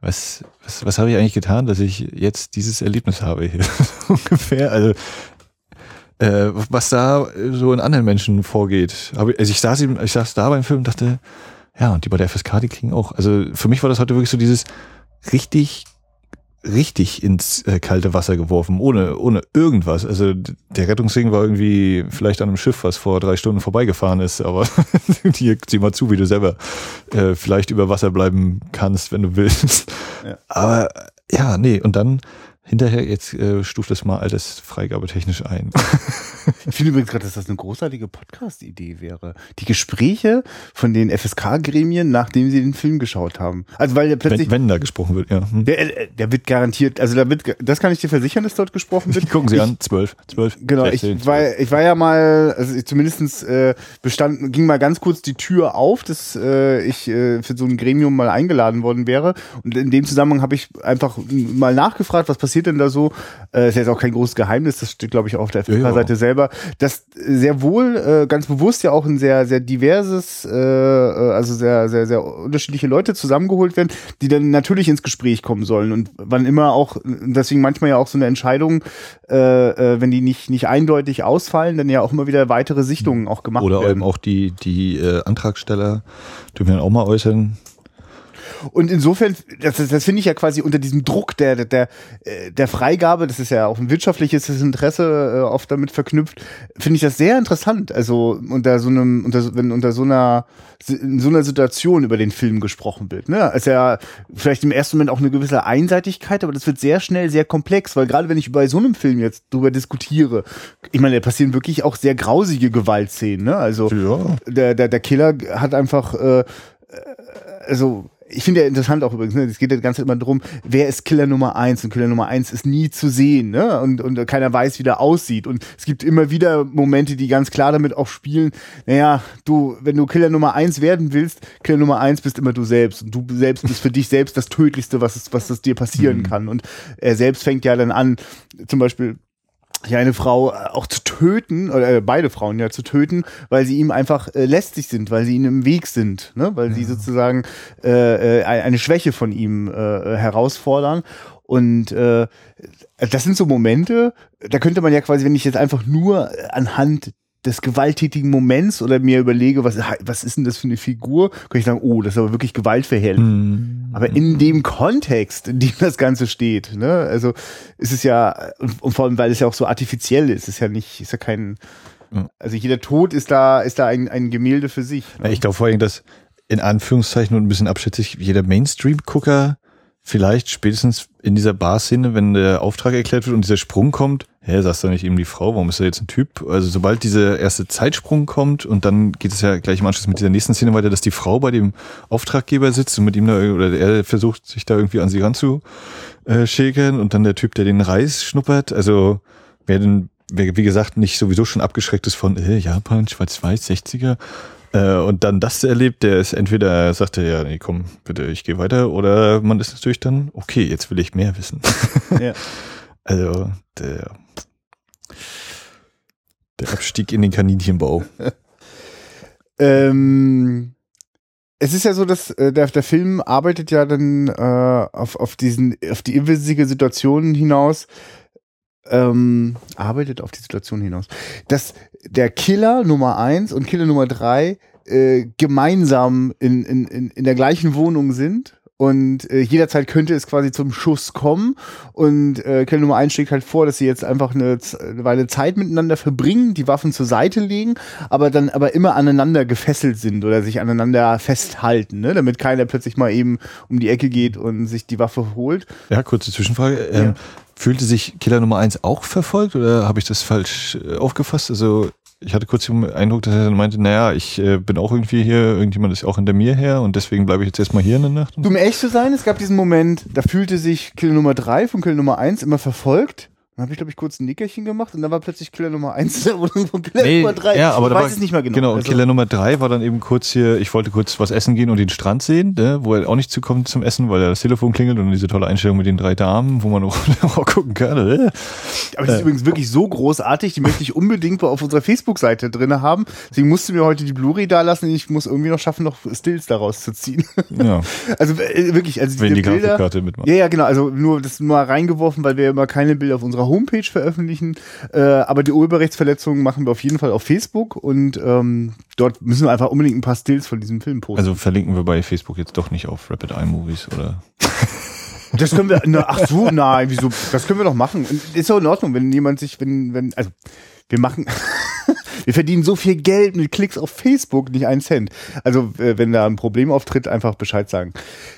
[SPEAKER 1] Was, was, was habe ich eigentlich getan, dass ich jetzt dieses Erlebnis habe hier? *laughs* Ungefähr. Also, äh, was da so in anderen Menschen vorgeht. Also ich saß, ich saß da beim Film und dachte, ja, und die bei der FSK, die kriegen auch. Also für mich war das heute wirklich so dieses richtig, richtig ins äh, kalte Wasser geworfen, ohne, ohne irgendwas. Also der Rettungsring war irgendwie vielleicht an einem Schiff, was vor drei Stunden vorbeigefahren ist, aber *laughs* hier sieh mal zu, wie du selber äh, vielleicht über Wasser bleiben kannst, wenn du willst.
[SPEAKER 2] Ja.
[SPEAKER 1] Aber ja, nee, und dann hinterher, jetzt äh, stuft das mal alles freigabetechnisch ein. *laughs*
[SPEAKER 2] Ich finde übrigens gerade, dass das eine großartige Podcast-Idee wäre. Die Gespräche von den FSK-Gremien, nachdem sie den Film geschaut haben. Also weil der plötzlich,
[SPEAKER 1] wenn, wenn da gesprochen wird, ja. Hm.
[SPEAKER 2] der, äh, der wird garantiert, also da wird, das kann ich dir versichern, dass dort gesprochen wird. *laughs*
[SPEAKER 1] Gucken Sie
[SPEAKER 2] ich,
[SPEAKER 1] an, zwölf, zwölf.
[SPEAKER 2] Genau, ich
[SPEAKER 1] 16,
[SPEAKER 2] war, ich war ja mal, also ich zumindestens äh, bestand, ging mal ganz kurz die Tür auf, dass äh, ich äh, für so ein Gremium mal eingeladen worden wäre. Und in dem Zusammenhang habe ich einfach mal nachgefragt, was passiert denn da so? Äh, ist jetzt auch kein großes Geheimnis, das steht, glaube ich, auch auf der
[SPEAKER 1] Ja, ja.
[SPEAKER 2] FSK-Seite selber, dass sehr wohl äh, ganz bewusst ja auch ein sehr, sehr diverses, äh, äh, also sehr, sehr, sehr unterschiedliche Leute zusammengeholt werden, die dann natürlich ins Gespräch kommen sollen. Und wann immer auch, deswegen manchmal ja auch so eine Entscheidung, äh, äh, wenn die nicht, nicht eindeutig ausfallen, dann ja auch immer wieder weitere Sichtungen auch gemacht
[SPEAKER 1] Oder
[SPEAKER 2] werden.
[SPEAKER 1] eben auch die, die äh, Antragsteller dürfen dann auch mal äußern.
[SPEAKER 2] Und insofern, das, das finde ich ja quasi unter diesem Druck der, der, der, äh, der Freigabe, das ist ja auch ein wirtschaftliches Interesse äh, oft damit verknüpft, finde ich das sehr interessant. Also unter so einem, unter, wenn unter so einer, in so einer Situation über den Film gesprochen wird. Ne? Ist ja vielleicht im ersten Moment auch eine gewisse Einseitigkeit, aber das wird sehr schnell sehr komplex, weil gerade wenn ich bei so einem Film jetzt drüber diskutiere, ich meine, da passieren wirklich auch sehr grausige Gewaltszenen. Ne? Also ja. der, der, der Killer hat einfach äh, also ich finde ja interessant auch übrigens, ne, es geht ja die ganze Zeit immer darum, wer ist Killer Nummer eins und Killer Nummer eins ist nie zu sehen, ne? Und, und keiner weiß, wie der aussieht. Und es gibt immer wieder Momente, die ganz klar damit auch spielen, naja, du, wenn du Killer Nummer eins werden willst, Killer Nummer eins bist immer du selbst. Und du selbst bist für dich selbst das Tödlichste, was, es, was das dir passieren mhm. kann. Und er selbst fängt ja dann an, zum Beispiel ja eine Frau äh, auch zu töten oder äh, beide Frauen ja zu töten, weil sie ihm einfach äh, lästig sind, weil sie ihm im Weg sind, ne? weil ja. sie sozusagen äh, äh, eine Schwäche von ihm äh, herausfordern und äh, das sind so Momente, da könnte man ja quasi, wenn ich jetzt einfach nur anhand des gewalttätigen Moments oder mir überlege, was, was ist denn das für eine Figur, kann ich sagen, oh, das ist aber wirklich gewaltverherrlichend. Mm. Aber in dem Kontext, in dem das Ganze steht, ne, also ist es ja, und, und vor allem, weil es ja auch so artifiziell ist, ist ja nicht, ist ja kein, also jeder Tod ist da, ist da ein, ein Gemälde für sich.
[SPEAKER 1] Ne? Ich glaube vor allem, dass in Anführungszeichen und ein bisschen abschätzig jeder Mainstream-Gucker vielleicht spätestens in dieser Bar-Szene, wenn der Auftrag erklärt wird und dieser Sprung kommt, hä, sagst du nicht eben die Frau, warum ist er jetzt ein Typ? Also sobald dieser erste Zeitsprung kommt und dann geht es ja gleich im Anschluss mit dieser nächsten Szene weiter, dass die Frau bei dem Auftraggeber sitzt und mit ihm da, oder er versucht sich da irgendwie an sie ranzuschäkern und dann der Typ, der den Reis schnuppert, also wer denn, wer wie gesagt nicht sowieso schon abgeschreckt ist von äh, Japan, Schwarz-Weiß, 60er, äh, und dann das erlebt, der ist entweder sagt er ja, nee, komm, bitte, ich gehe weiter, oder man ist natürlich dann, okay, jetzt will ich mehr wissen. Ja. *laughs* also der, der Abstieg in den Kaninchenbau. *laughs*
[SPEAKER 2] ähm, es ist ja so, dass äh, der, der Film arbeitet ja dann äh, auf, auf diesen, auf die irrwitzige Situation hinaus, ähm, arbeitet auf die Situation hinaus, dass der Killer Nummer eins und Killer Nummer drei äh, gemeinsam in, in, in, in der gleichen Wohnung sind und äh, jederzeit könnte es quasi zum Schuss kommen. Und äh, Killer Nummer 1 schlägt halt vor, dass sie jetzt einfach eine, eine Weile Zeit miteinander verbringen, die Waffen zur Seite legen, aber dann aber immer aneinander gefesselt sind oder sich aneinander festhalten, ne? damit keiner plötzlich mal eben um die Ecke geht und sich die Waffe holt.
[SPEAKER 1] Ja, kurze Zwischenfrage. Ähm, ja. Fühlte sich Killer Nummer 1 auch verfolgt oder habe ich das falsch äh, aufgefasst? Also ich hatte kurz den Eindruck, dass er dann meinte, naja, ich äh, bin auch irgendwie hier, irgendjemand ist auch hinter mir her und deswegen bleibe ich jetzt erstmal hier in der Nacht.
[SPEAKER 2] Um echt zu sein, es gab diesen Moment, da fühlte sich Kill Nummer 3 von Kill Nummer 1 immer verfolgt dann habe ich, glaube ich, kurz ein Nickerchen gemacht und dann war plötzlich Killer Nummer 1 und *laughs* Killer
[SPEAKER 1] nee, Nummer 3. Ja, aber ich weiß war, es nicht mehr genau. Genau, und also, Killer Nummer 3 war dann eben kurz hier, ich wollte kurz was essen gehen und den Strand sehen, ne, wo er auch nicht zukommt zum Essen, weil er das Telefon klingelt und diese tolle Einstellung mit den drei Damen, wo man *laughs* auch, auch gucken kann. Ne?
[SPEAKER 2] Aber die ist äh. übrigens wirklich so großartig, die möchte ich unbedingt auf unserer Facebook-Seite drin haben. Deswegen musste mir heute die Blu-ray da lassen. Ich muss irgendwie noch schaffen, noch Stills daraus zu ziehen. Ja. *laughs* Also äh, wirklich, also
[SPEAKER 1] Wenn die Bilder, Grafikkarte mitmacht.
[SPEAKER 2] Ja, ja, genau. Also nur das mal reingeworfen, weil wir immer keine Bilder auf unserer Homepage veröffentlichen veröffentlichen. Äh, aber die Urheberrechtsverletzungen machen wir auf jeden Fall auf Facebook und ähm, dort müssen wir einfach unbedingt ein paar Stills von diesem Film posten.
[SPEAKER 1] Also verlinken wir bei Facebook jetzt doch nicht auf Rapid Eye Movies oder? *laughs*
[SPEAKER 2] Das können wir, na, ach so, nein, wieso, das können wir doch machen. Ist doch in Ordnung, wenn jemand sich, wenn, wenn, also, wir machen, *laughs* wir verdienen so viel Geld mit Klicks auf Facebook, nicht einen Cent. Also, äh, wenn da ein Problem auftritt, einfach Bescheid sagen.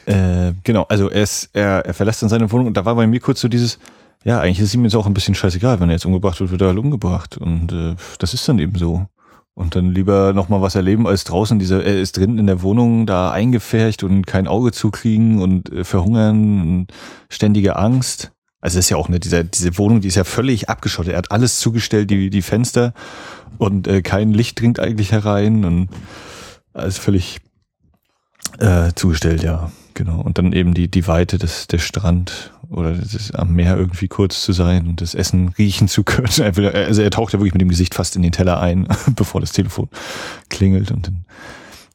[SPEAKER 1] Äh, genau, also er, ist, er, er verlässt dann seine Wohnung und da war bei mir kurz so dieses, ja, eigentlich ist ihm jetzt auch ein bisschen scheißegal, wenn er jetzt umgebracht wird, wird er halt umgebracht. Und äh, das ist dann eben so. Und dann lieber nochmal was erleben, als draußen dieser, er ist drin in der Wohnung da eingefärcht und kein Auge zukriegen und äh, verhungern und ständige Angst. Also das ist ja auch eine, diese, diese Wohnung, die ist ja völlig abgeschottet. Er hat alles zugestellt, die, die Fenster und äh, kein Licht dringt eigentlich herein und alles völlig äh, zugestellt, ja. Genau. Und dann eben die, die Weite des, der Strand oder das am Meer irgendwie kurz zu sein und das Essen riechen zu können. *laughs* Also er taucht ja wirklich mit dem Gesicht fast in den Teller ein, *laughs* bevor das Telefon klingelt und dann,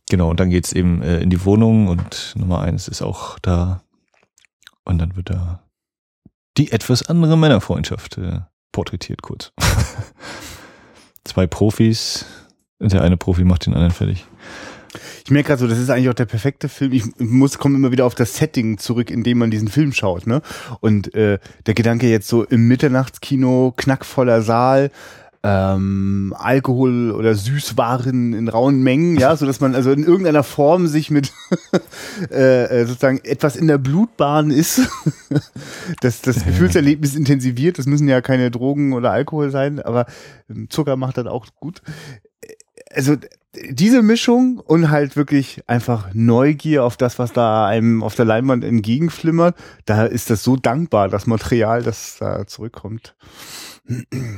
[SPEAKER 1] genau, und dann geht's eben äh, in die Wohnung und Nummer eins ist auch da. Und dann wird da die etwas andere Männerfreundschaft äh, porträtiert kurz. *laughs* Zwei Profis, der eine Profi macht den anderen fertig.
[SPEAKER 2] Ich merke gerade so, das ist eigentlich auch der perfekte Film. Ich muss komme immer wieder auf das Setting zurück, in dem man diesen Film schaut, ne? Und äh, der Gedanke jetzt so im Mitternachtskino, knackvoller Saal, ähm, Alkohol oder Süßwaren in rauen Mengen, ja, so dass man also in irgendeiner Form sich mit *laughs* äh, äh, sozusagen etwas in der Blutbahn ist, dass *laughs* das Gefühlserlebnis intensiviert. Das müssen ja keine Drogen oder Alkohol sein, aber ähm, Zucker macht das auch gut. Also diese Mischung und halt wirklich einfach Neugier auf das, was da einem auf der Leinwand entgegenflimmert, da ist das so dankbar, das Material, das da zurückkommt.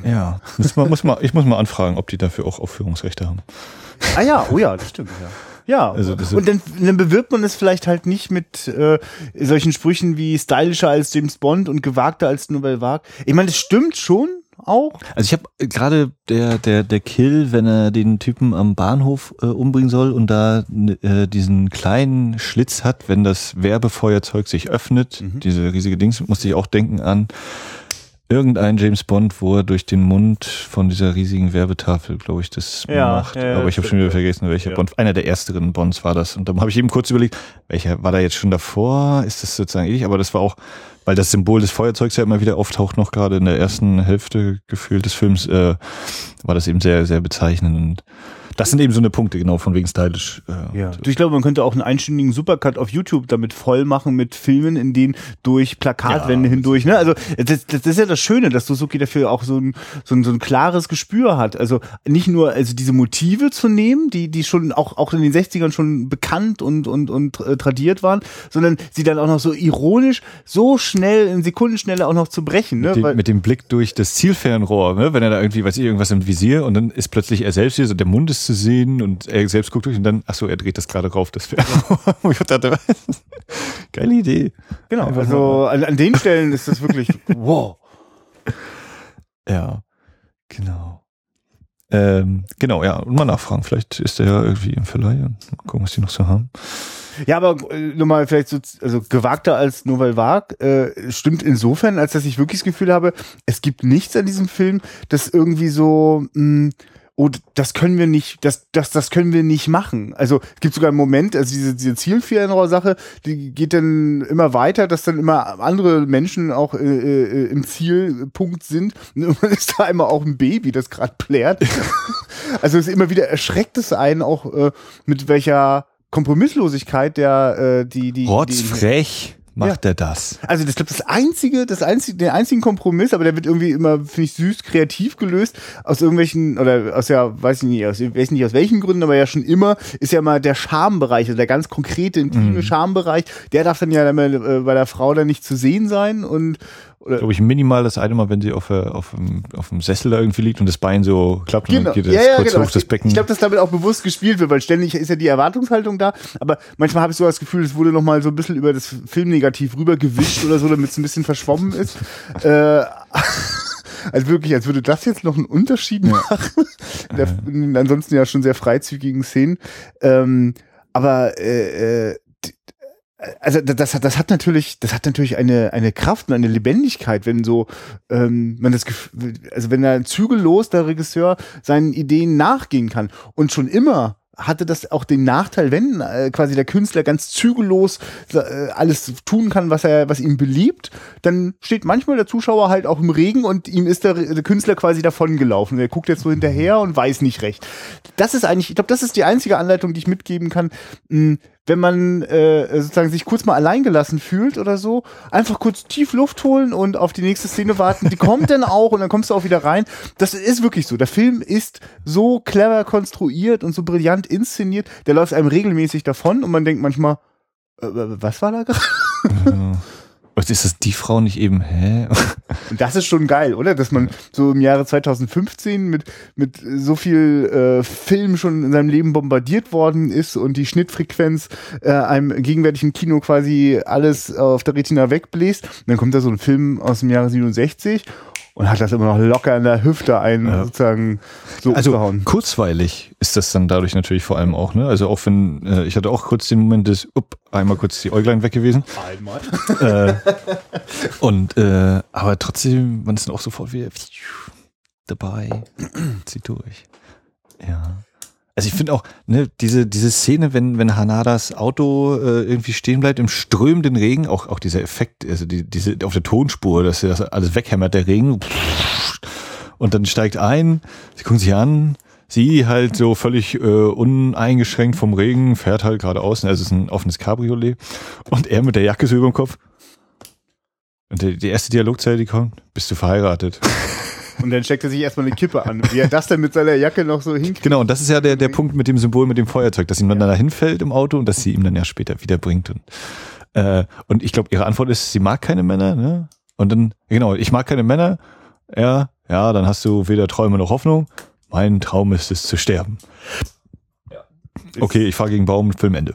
[SPEAKER 1] Ja, muss man, muss man, ich muss mal anfragen, ob die dafür auch Aufführungsrechte haben.
[SPEAKER 2] Ah ja, oh ja, das stimmt, ja. Ja,
[SPEAKER 1] Also
[SPEAKER 2] und dann, dann bewirbt man es vielleicht halt nicht mit äh, solchen Sprüchen wie stylischer als James Bond und gewagter als Nouvelle Vague. Ich meine, das stimmt schon auch.
[SPEAKER 1] Also ich habe gerade der, der, der Kill, wenn er den Typen am Bahnhof äh, umbringen soll und da äh, diesen kleinen Schlitz hat, wenn das Werbefeuerzeug sich öffnet, diese riesige Dings, musste ich auch denken an irgendein James Bond, wo er durch den Mund von dieser riesigen Werbetafel, glaube ich, das
[SPEAKER 2] Ja,
[SPEAKER 1] macht.
[SPEAKER 2] ja,
[SPEAKER 1] Aber ich habe schon wieder vergessen, welcher
[SPEAKER 2] Ja.
[SPEAKER 1] Bond. Einer der ersteren Bonds war das. Und dann habe ich eben kurz überlegt, welcher war da jetzt schon davor? Ist das sozusagen ähnlich? Aber das war auch, weil das Symbol des Feuerzeugs ja immer wieder auftaucht, noch gerade in der ersten Hälfte gefühlt des Films, äh, war das eben sehr, sehr bezeichnend. Und das sind eben so eine Punkte, genau, von wegen stylisch. Äh,
[SPEAKER 2] Ja. Ich glaube, man könnte auch einen einstündigen Supercut auf YouTube damit voll machen mit Filmen, in denen durch Plakatwände
[SPEAKER 1] Ja,
[SPEAKER 2] hindurch. Ne? Also das, das ist ja das Schöne, dass Suzuki dafür auch so ein, so, ein, so ein klares Gespür hat. Also nicht nur also diese Motive zu nehmen, die die schon auch auch in den 60ern schon bekannt und und und äh, tradiert waren, sondern sie dann auch noch so ironisch, so schnell in Sekundenschnelle auch noch zu brechen. Ne?
[SPEAKER 1] Mit, dem, mit dem Blick durch das Zielfernrohr, ne? wenn er da irgendwie, weiß ich, irgendwas im Visier und dann ist plötzlich er selbst hier, so der Mund ist zu sehen und er selbst guckt durch und dann, ach so, er dreht das gerade rauf, das. Und *laughs* ich dachte, *laughs* geile Idee.
[SPEAKER 2] genau.
[SPEAKER 1] Einfach
[SPEAKER 2] Also an, an den Stellen ist das wirklich *laughs* wow.
[SPEAKER 1] Ja, genau. Ähm, genau, ja, und mal nachfragen. Vielleicht ist der ja irgendwie im Verleih und mal gucken, was die noch so haben.
[SPEAKER 2] Ja, aber äh, nochmal vielleicht so, also gewagter als Nouvelle Vague äh, stimmt insofern, als dass ich wirklich das Gefühl habe, es gibt nichts an diesem Film, das irgendwie so, mh, oh, das können wir nicht, das, das, das können wir nicht machen. Also es gibt sogar einen Moment, also diese, diese Zielfernrohr-Sache, die geht dann immer weiter, dass dann immer andere Menschen auch äh, äh, im Zielpunkt sind. Und irgendwann *laughs* ist da einmal auch ein Baby, das gerade plärt. *laughs* also es ist immer wieder erschreckt es einen auch, äh, mit welcher Kompromisslosigkeit der äh, die die, die
[SPEAKER 1] Rotzfrech macht er das.
[SPEAKER 2] also das glaube das einzige das einzige der einzigen Kompromiss aber der wird irgendwie immer finde ich süß kreativ gelöst aus irgendwelchen oder aus ja weiß ich nicht aus weiß nicht aus welchen Gründen aber ja schon immer ist ja mal der Schambereich also der ganz konkrete intime Schambereich. Der darf dann ja dann mal, äh, bei der Frau dann nicht zu sehen sein und oder
[SPEAKER 1] Glaube ich, minimal das eine Mal, wenn sie auf, äh, auf, dem, auf dem Sessel da irgendwie liegt und das Bein so klappt und
[SPEAKER 2] Genau.
[SPEAKER 1] dann geht das
[SPEAKER 2] Ja, ja,
[SPEAKER 1] kurz
[SPEAKER 2] genau.
[SPEAKER 1] hoch, das Becken.
[SPEAKER 2] Ich glaube, dass damit auch bewusst gespielt wird, weil ständig ist ja die Erwartungshaltung da. Aber manchmal habe ich so das Gefühl, es wurde noch mal so ein bisschen über das Filmnegativ rübergewischt oder so, damit es ein bisschen verschwommen ist. *laughs* äh, *laughs* also wirklich, als würde das jetzt noch einen Unterschied machen. *laughs* In, der, in ansonsten ja schon sehr freizügigen Szenen. Ähm, aber äh, äh, also das hat das hat natürlich das hat natürlich eine eine Kraft und eine Lebendigkeit wenn so ähm, man das Gefühl, also wenn er zügellos der Regisseur seinen Ideen nachgehen kann und schon immer hatte das auch den Nachteil, wenn äh, quasi der Künstler ganz zügellos äh, alles tun kann, was er, was ihm beliebt, dann steht manchmal der Zuschauer halt auch im Regen und ihm ist der, der Künstler quasi davongelaufen. Er guckt jetzt so hinterher und weiß nicht recht. Das ist eigentlich, ich glaube, das ist die einzige Anleitung, die ich mitgeben kann. Mh, wenn man äh, sozusagen sich kurz mal alleingelassen fühlt oder so, einfach kurz tief Luft holen und auf die nächste Szene warten. Die kommt dann auch und dann kommst du auch wieder rein. Das ist wirklich so. Der Film ist so clever konstruiert und so brillant inszeniert. Der läuft einem regelmäßig davon und man denkt manchmal, äh, was war da gerade?
[SPEAKER 1] Ja. Was ist das, die Frau nicht eben, hä?
[SPEAKER 2] Und das ist schon geil, oder? Dass man so im Jahre 2015 mit, mit so viel äh, Film schon in seinem Leben bombardiert worden ist und die Schnittfrequenz äh, einem gegenwärtigen Kino quasi alles auf der Retina wegbläst. Und dann kommt da so ein Film aus dem Jahre 67 und hat das immer noch locker in der Hüfte ein,
[SPEAKER 1] Ja.
[SPEAKER 2] sozusagen so
[SPEAKER 1] Also
[SPEAKER 2] umgehauen.
[SPEAKER 1] kurzweilig ist das dann dadurch natürlich vor allem auch, ne? Also auch wenn, äh, ich hatte auch kurz den Moment des, up, einmal kurz die Äuglein weg gewesen.
[SPEAKER 2] Einmal.
[SPEAKER 1] äh, und äh, aber trotzdem, man ist dann auch sofort wieder dabei, zieht durch. Ja. Also ich finde auch, ne, diese, diese Szene, wenn, wenn Hanadas Auto äh, irgendwie stehen bleibt im strömenden Regen, auch, auch dieser Effekt, also die, diese auf der Tonspur, dass das alles weghämmert, der Regen. Und dann steigt ein, sie gucken sich an, sie halt so völlig äh, uneingeschränkt vom Regen, fährt halt geradeaus, also es ist ein offenes Cabriolet. Und er mit der Jacke so über dem Kopf. Und die, die erste Dialogzeile, die kommt, bist du verheiratet?
[SPEAKER 2] Und dann steckt er sich erstmal eine Kippe an. Wie er das denn mit seiner Jacke noch so hinkriegt.
[SPEAKER 1] Genau, und das ist ja der, der Punkt mit dem Symbol mit dem Feuerzeug, dass ihm dann ja. da hinfällt im Auto und dass sie ihm dann ja später wiederbringt. Und, äh, und ich glaube, ihre Antwort ist, sie mag keine Männer, ne? Und dann, genau, ich mag keine Männer. Ja, ja, dann hast du weder Träume noch Hoffnung. Mein Traum ist es zu sterben. Okay, ich fahre gegen Baum, Filmende.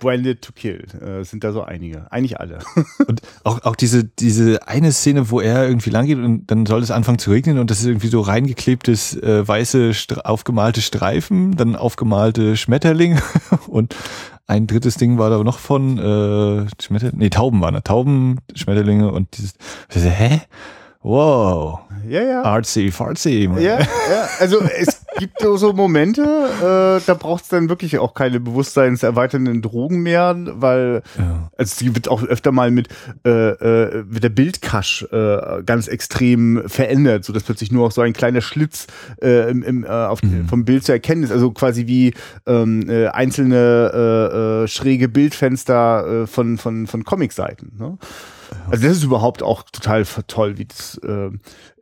[SPEAKER 2] Branded *laughs* to Kill. Äh, sind da so einige. Eigentlich alle. *laughs*
[SPEAKER 1] und auch, auch diese, diese eine Szene, wo er irgendwie lang geht und dann soll es anfangen zu regnen und das ist irgendwie so reingeklebtes, äh, weiße, aufgemalte Streifen, dann aufgemalte Schmetterlinge *laughs* und ein drittes Ding war da noch von äh, Schmetterlinge, nee, Tauben waren da, Tauben, Schmetterlinge und dieses, hä? Wow.
[SPEAKER 2] Ja, ja.
[SPEAKER 1] Artsy, fartsy.
[SPEAKER 2] Ja, ja. Also es gibt so Momente, äh, da braucht es dann wirklich auch keine bewusstseinserweiternden Drogen mehr, weil ja. also sie wird auch öfter mal mit, äh, äh, mit der Bildkasch äh, ganz extrem verändert, so dass plötzlich nur auch so ein kleiner Schlitz äh, im, im, äh, auf, mhm. vom Bild zu erkennen ist. Also quasi wie ähm, äh, einzelne äh, äh, schräge Bildfenster äh, von, von, von Comicseiten. Ne? Also das ist überhaupt auch total toll, wie das, äh,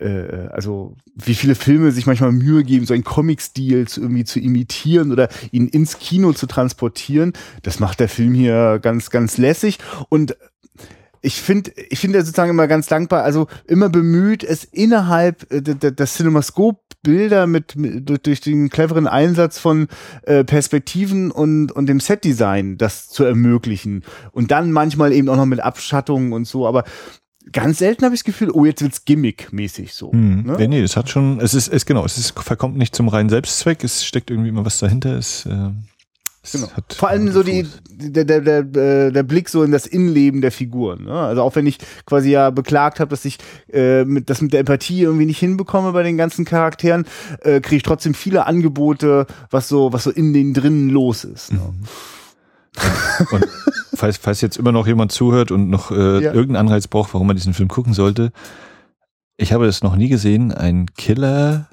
[SPEAKER 2] äh, also wie viele Filme sich manchmal Mühe geben, so einen Comic-Stil irgendwie zu imitieren oder ihn ins Kino zu transportieren. Das macht der Film hier ganz, ganz lässig und ich finde, ich finde sozusagen immer ganz dankbar, also immer bemüht, es innerhalb äh, des Cinemascope Bilder mit, mit durch, durch, den cleveren Einsatz von äh, Perspektiven und, und dem Setdesign das zu ermöglichen. Und dann manchmal eben auch noch mit Abschattungen und so, aber ganz selten habe ich das Gefühl, oh, jetzt wird's gimmick-mäßig so.
[SPEAKER 1] Mhm. Ne? Nee, nee, es hat schon, es ist, es genau, es ist, verkommt nicht zum reinen Selbstzweck, es steckt irgendwie immer was dahinter, es, äh
[SPEAKER 2] Genau. Vor allem so die, der, der, der, äh, der Blick so in das Innenleben der Figuren. Ne? Also auch wenn ich quasi ja beklagt habe, dass ich äh, mit, das mit der Empathie irgendwie nicht hinbekomme bei den ganzen Charakteren, äh, kriege ich trotzdem viele Angebote, was so, was so in den drinnen los ist. Ne?
[SPEAKER 1] Mhm. Und falls, falls jetzt immer noch jemand zuhört und noch äh, ja. irgendeinen Anreiz braucht, warum man diesen Film gucken sollte, ich habe das noch nie gesehen. Ein Killer,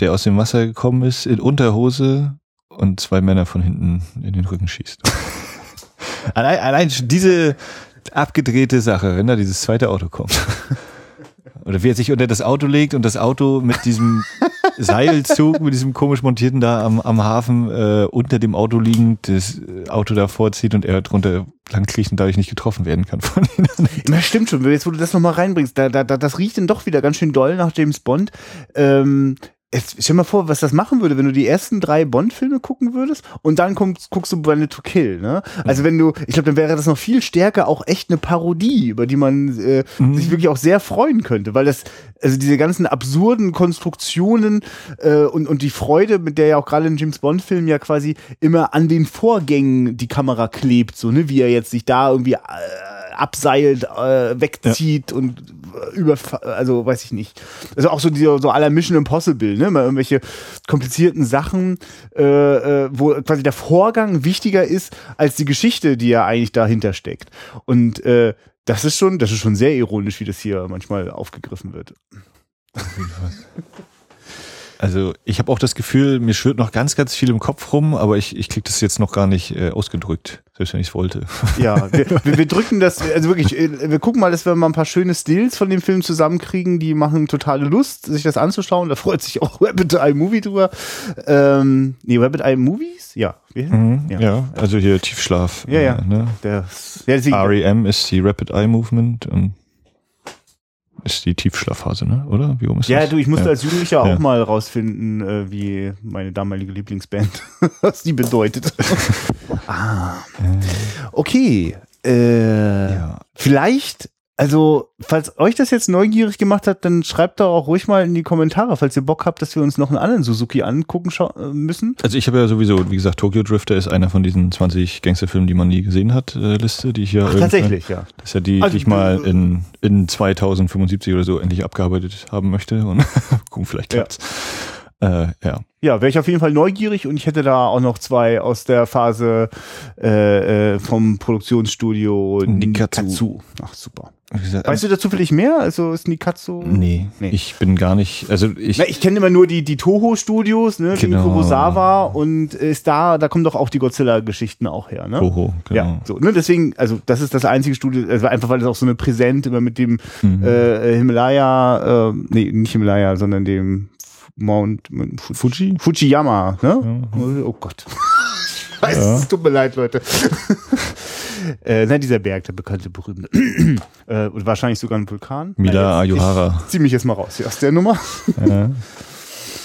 [SPEAKER 1] der aus dem Wasser gekommen ist, in Unterhose und zwei Männer von hinten in den Rücken schießt. *laughs* allein, allein diese abgedrehte Sache, wenn da dieses zweite Auto kommt. *laughs* Oder wie er sich unter das Auto legt und das Auto mit diesem *laughs* Seilzug, mit diesem komisch montierten da am, am Hafen äh, unter dem Auto liegend, das Auto davor zieht und er drunter lang kriecht und dadurch nicht getroffen werden kann von ihnen.
[SPEAKER 2] Das stimmt schon, jetzt wo du das nochmal reinbringst, da, da, das riecht dann doch wieder ganz schön doll nach James Bond. Ähm, Jetzt stell mal vor, was das machen würde, wenn du die ersten drei Bond-Filme gucken würdest und dann guckst, guckst du Branded to Kill, ne? Also wenn du, ich glaube, dann wäre das noch viel stärker auch echt eine Parodie, über die man äh, mhm. sich wirklich auch sehr freuen könnte, weil das, also diese ganzen absurden Konstruktionen äh, und, und die Freude, mit der ja auch gerade in James Bond-Filmen ja quasi immer an den Vorgängen die Kamera klebt, so, ne, wie er jetzt sich da irgendwie äh, abseilt, äh, wegzieht ja. und über, also weiß ich nicht. Also auch so die, so aller Mission Impossible, ne? Mal irgendwelche komplizierten Sachen, äh, äh, wo quasi der Vorgang wichtiger ist als die Geschichte, die ja eigentlich dahinter steckt. Und äh, das ist schon, das ist schon sehr ironisch, wie das hier manchmal aufgegriffen wird.
[SPEAKER 1] Also ich habe auch das Gefühl, mir schwirrt noch ganz, ganz viel im Kopf rum, aber ich, ich kriege das jetzt noch gar nicht äh, ausgedrückt, selbst wenn ich es wollte.
[SPEAKER 2] Ja, *laughs* wir, wir, drücken das, also wirklich, äh, wir gucken mal, dass wir mal ein paar schöne Stills von dem Film zusammenkriegen, die machen totale Lust, sich das anzuschauen. Da freut sich auch *laughs* Rapid Eye Movie drüber. Ähm, nee, Rapid Eye Movies? Ja.
[SPEAKER 1] Mhm, ja. ja. also hier Tiefschlaf.
[SPEAKER 2] Ja, ja. Äh, ne?
[SPEAKER 1] Der, ja REM ist die Rapid Eye Movement und ist die Tiefschlafphase, ne? Oder?
[SPEAKER 2] Wie um ist ja, das? du, ich musste ja. als Jugendlicher ja. auch mal rausfinden, äh, wie meine damalige Lieblingsband, *laughs* was die bedeutet. *laughs* ah. Okay. Äh, ja. Vielleicht also, falls euch das jetzt neugierig gemacht hat, dann schreibt doch auch ruhig mal in die Kommentare, falls ihr Bock habt, dass wir uns noch einen anderen Suzuki angucken äh, müssen.
[SPEAKER 1] Also ich habe ja sowieso, wie gesagt, Tokyo Drifter ist einer von diesen 20 Gangsterfilmen, die man nie gesehen hat, äh, Liste, die ich ja
[SPEAKER 2] Ach, tatsächlich, ja.
[SPEAKER 1] Das ist ja die, also, die ich mal in, in 2075 oder so endlich abgearbeitet haben möchte und *laughs* gucken, vielleicht klappt's. Ja. Äh, ja.
[SPEAKER 2] Ja, wäre ich auf jeden Fall neugierig und ich hätte da auch noch zwei aus der Phase äh, äh, vom Produktionsstudio
[SPEAKER 1] Nikatsu.
[SPEAKER 2] Ach, super.
[SPEAKER 1] Gesagt,
[SPEAKER 2] Weißt du da zufällig mehr? Also ist Nikatsu?
[SPEAKER 1] Nee,
[SPEAKER 2] Nee.
[SPEAKER 1] ich bin gar nicht, also ich,
[SPEAKER 2] Na, ich kenne immer nur die, die Toho-Studios, ne,
[SPEAKER 1] Genau.
[SPEAKER 2] Kurosawa und ist da, da kommen doch auch die Godzilla-Geschichten auch her, ne?
[SPEAKER 1] Toho, genau.
[SPEAKER 2] Ja, so, ne, deswegen, also das ist das einzige Studio, also einfach weil es auch so eine Präsent immer mit dem
[SPEAKER 1] Mhm.
[SPEAKER 2] äh, Himalaya, äh, nee, nicht Himalaya, sondern dem Mount Fu-
[SPEAKER 1] Fuji?
[SPEAKER 2] Fujiyama, ne? Oh Gott. *laughs* Ich weiß,
[SPEAKER 1] Ja.
[SPEAKER 2] es tut mir leid, Leute. *laughs* äh, nein, dieser Berg, der bekannte, berühmte. *clears throat* äh, und wahrscheinlich sogar ein Vulkan.
[SPEAKER 1] Mila Ayuhara.
[SPEAKER 2] Ich zieh mich jetzt mal raus hier aus der Nummer.
[SPEAKER 1] Ja.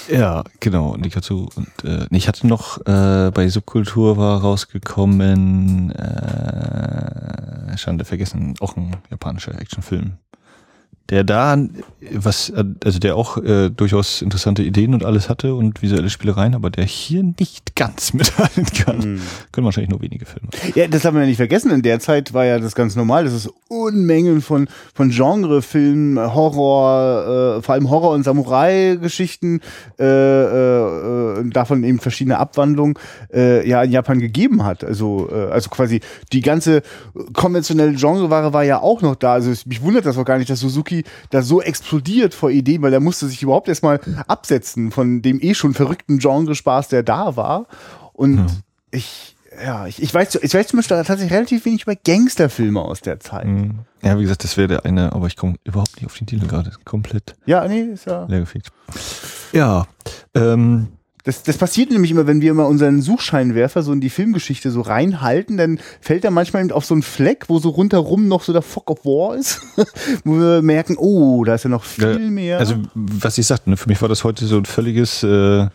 [SPEAKER 1] Ja, genau, Nikatsu. Und äh, ich hatte noch äh, bei Subkultur war rausgekommen, äh, Schande vergessen, auch ein japanischer Actionfilm. Der da, was, also der auch äh, durchaus interessante Ideen und alles hatte und visuelle Spielereien, aber der hier nicht ganz *laughs* mithalten kann. Können wahrscheinlich nur wenige Filme.
[SPEAKER 2] Ja, das haben wir ja nicht vergessen. In der Zeit war ja das ganz normal, dass es Unmengen von, von Genrefilmen, Horror, äh, vor allem Horror- und Samurai-Geschichten, äh, äh, davon eben verschiedene Abwandlungen, äh, ja in Japan gegeben hat. Also, äh, also quasi die ganze konventionelle Genreware war ja auch noch da. Also mich wundert das auch gar nicht, dass Suzuki da so explodiert vor Ideen, weil er musste sich überhaupt erstmal absetzen von dem eh schon verrückten Genrespaß, der da war. Und ich, ja, ich, ich weiß, ich weiß zum Beispiel tatsächlich relativ wenig über Gangsterfilme aus der Zeit.
[SPEAKER 1] Mhm. Ja, wie gesagt, das wäre der eine, aber ich komme überhaupt nicht auf den Titel gerade. Komplett
[SPEAKER 2] Ja, nee, ist ja.
[SPEAKER 1] leergefegt. Ja, ähm,
[SPEAKER 2] Das, das passiert nämlich immer, wenn wir immer unseren Suchscheinwerfer so in die Filmgeschichte so reinhalten, dann fällt er manchmal eben auf so einen Fleck, wo so rundherum noch so der Fog of War ist, *laughs* wo wir merken, oh, da ist ja noch viel mehr.
[SPEAKER 1] Also, was ich sagte, ne, für mich war das heute so ein völliges, äh,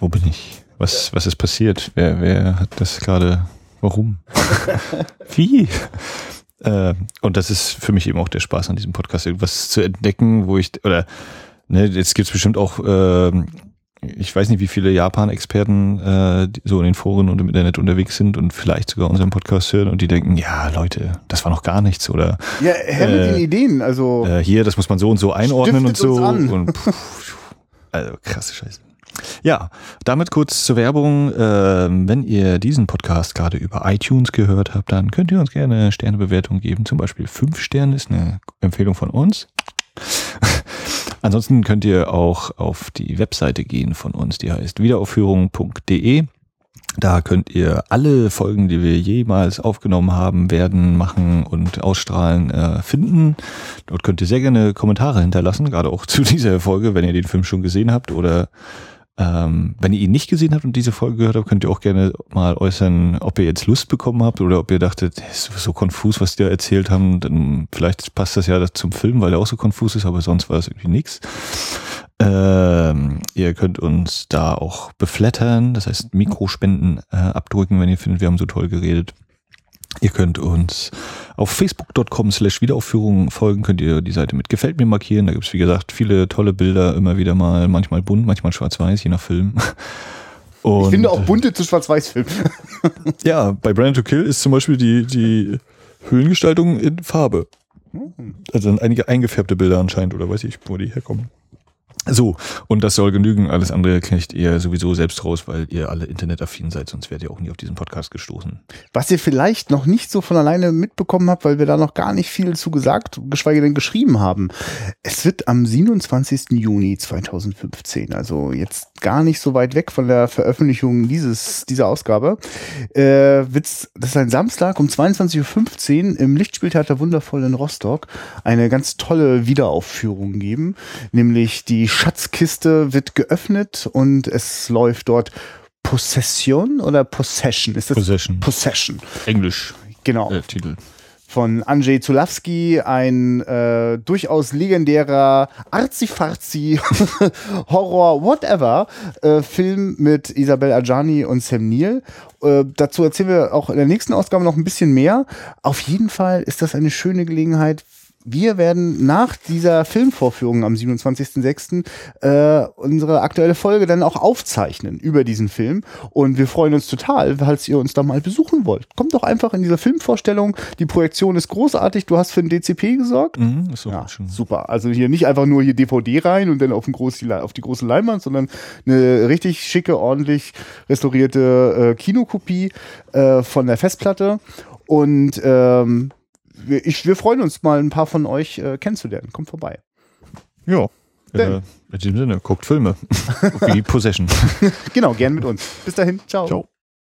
[SPEAKER 1] wo bin ich? Was, was ist passiert? Wer, wer hat das gerade, warum? *laughs* Wie? Äh, und das ist für mich eben auch der Spaß an diesem Podcast, irgendwas zu entdecken, wo ich, oder, ne, jetzt gibt's bestimmt auch, ähm, ich weiß nicht, wie viele Japan-Experten äh, so in den Foren und im Internet unterwegs sind und vielleicht sogar unseren Podcast hören und die denken, ja, Leute, das war noch gar nichts oder
[SPEAKER 2] ja, her mit
[SPEAKER 1] äh,
[SPEAKER 2] den Ideen, also.
[SPEAKER 1] äh, hier, das muss man so und so einordnen und so. Und *laughs* pff, also krasse Scheiße. Ja, damit kurz zur Werbung. Ähm, wenn ihr diesen Podcast gerade über iTunes gehört habt, dann könnt ihr uns gerne eine Sternebewertung geben. Zum Beispiel fünf Sterne ist eine Empfehlung von uns. Ansonsten könnt ihr auch auf die Webseite gehen von uns, die heißt wiederaufführung.de. Da könnt ihr alle Folgen, die wir jemals aufgenommen haben, werden, machen und ausstrahlen, äh, finden. Dort könnt ihr sehr gerne Kommentare hinterlassen, gerade auch *laughs* zu dieser Folge, wenn ihr den Film schon gesehen habt oder ähm, wenn ihr ihn nicht gesehen habt und diese Folge gehört habt, könnt ihr auch gerne mal äußern, ob ihr jetzt Lust bekommen habt oder ob ihr dachtet, ist so konfus, was die da erzählt haben. Dann vielleicht passt das ja zum Film, weil der auch so konfus ist, aber sonst war es irgendwie nix. Ähm, ihr könnt uns da auch beflattern, das heißt Mikrospenden äh, abdrücken, wenn ihr findet, wir haben so toll geredet. Ihr könnt uns auf facebook.com slash Wiederaufführung folgen, könnt ihr die Seite mit Gefällt mir markieren. Da gibt's wie gesagt, viele tolle Bilder, immer wieder mal, manchmal bunt, manchmal schwarz-weiß, je nach Film. Und, *laughs*
[SPEAKER 2] ich finde auch bunte zu Schwarz-Weiß-Filmen. *laughs*
[SPEAKER 1] Ja, bei Brand to Kill ist zum Beispiel die, die Höhlengestaltung in Farbe. Also sind einige eingefärbte Bilder anscheinend, oder weiß ich, wo die herkommen. So, und das soll genügen. Alles andere kriegt ihr sowieso selbst raus, weil ihr alle internetaffin seid, sonst werdet ihr auch nie auf diesen Podcast gestoßen.
[SPEAKER 2] Was ihr vielleicht noch nicht so von alleine mitbekommen habt, weil wir da noch gar nicht viel zu gesagt, geschweige denn geschrieben haben. Es wird am 27. Juni 2015, also jetzt gar nicht so weit weg von der Veröffentlichung dieses, dieser Ausgabe, äh, wird's, das ist ein Samstag um 22.15 Uhr im Lichtspieltheater Wundervoll in Rostock eine ganz tolle Wiederaufführung geben, nämlich die Schatzkiste wird geöffnet und es läuft dort Possession oder Possession? Ist das
[SPEAKER 1] Possession.
[SPEAKER 2] Possession.
[SPEAKER 1] Englisch
[SPEAKER 2] Genau.
[SPEAKER 1] äh, Titel.
[SPEAKER 2] Von Andrzej Zulawski, ein äh, durchaus legendärer Arzi-Farzi *laughs* Horror, whatever, äh, Film mit Isabel Adjani und Sam Neill. Äh, dazu erzählen wir auch in der nächsten Ausgabe noch ein bisschen mehr. Auf jeden Fall ist das eine schöne Gelegenheit, wir werden nach dieser Filmvorführung am 27.06. Äh, unsere aktuelle Folge dann auch aufzeichnen über diesen Film. Und wir freuen uns total, falls ihr uns da mal besuchen wollt. Kommt doch einfach in diese Filmvorstellung. Die Projektion ist großartig. Du hast für ein DCP gesorgt.
[SPEAKER 1] Mhm, ist
[SPEAKER 2] Ja,
[SPEAKER 1] gut schon.
[SPEAKER 2] super. Also hier nicht einfach nur hier DVD rein und dann auf, den groß, auf die große Leinwand, sondern eine richtig schicke, ordentlich restaurierte äh, Kinokopie äh, von der Festplatte. Und ähm, wir, ich, wir freuen uns mal, ein paar von euch äh, kennenzulernen. Kommt vorbei.
[SPEAKER 1] Ja. Äh, in diesem Sinne, guckt Filme. *laughs* Wie Possession. *laughs*
[SPEAKER 2] Genau, gern mit uns. Bis dahin. Ciao.
[SPEAKER 1] Ciao.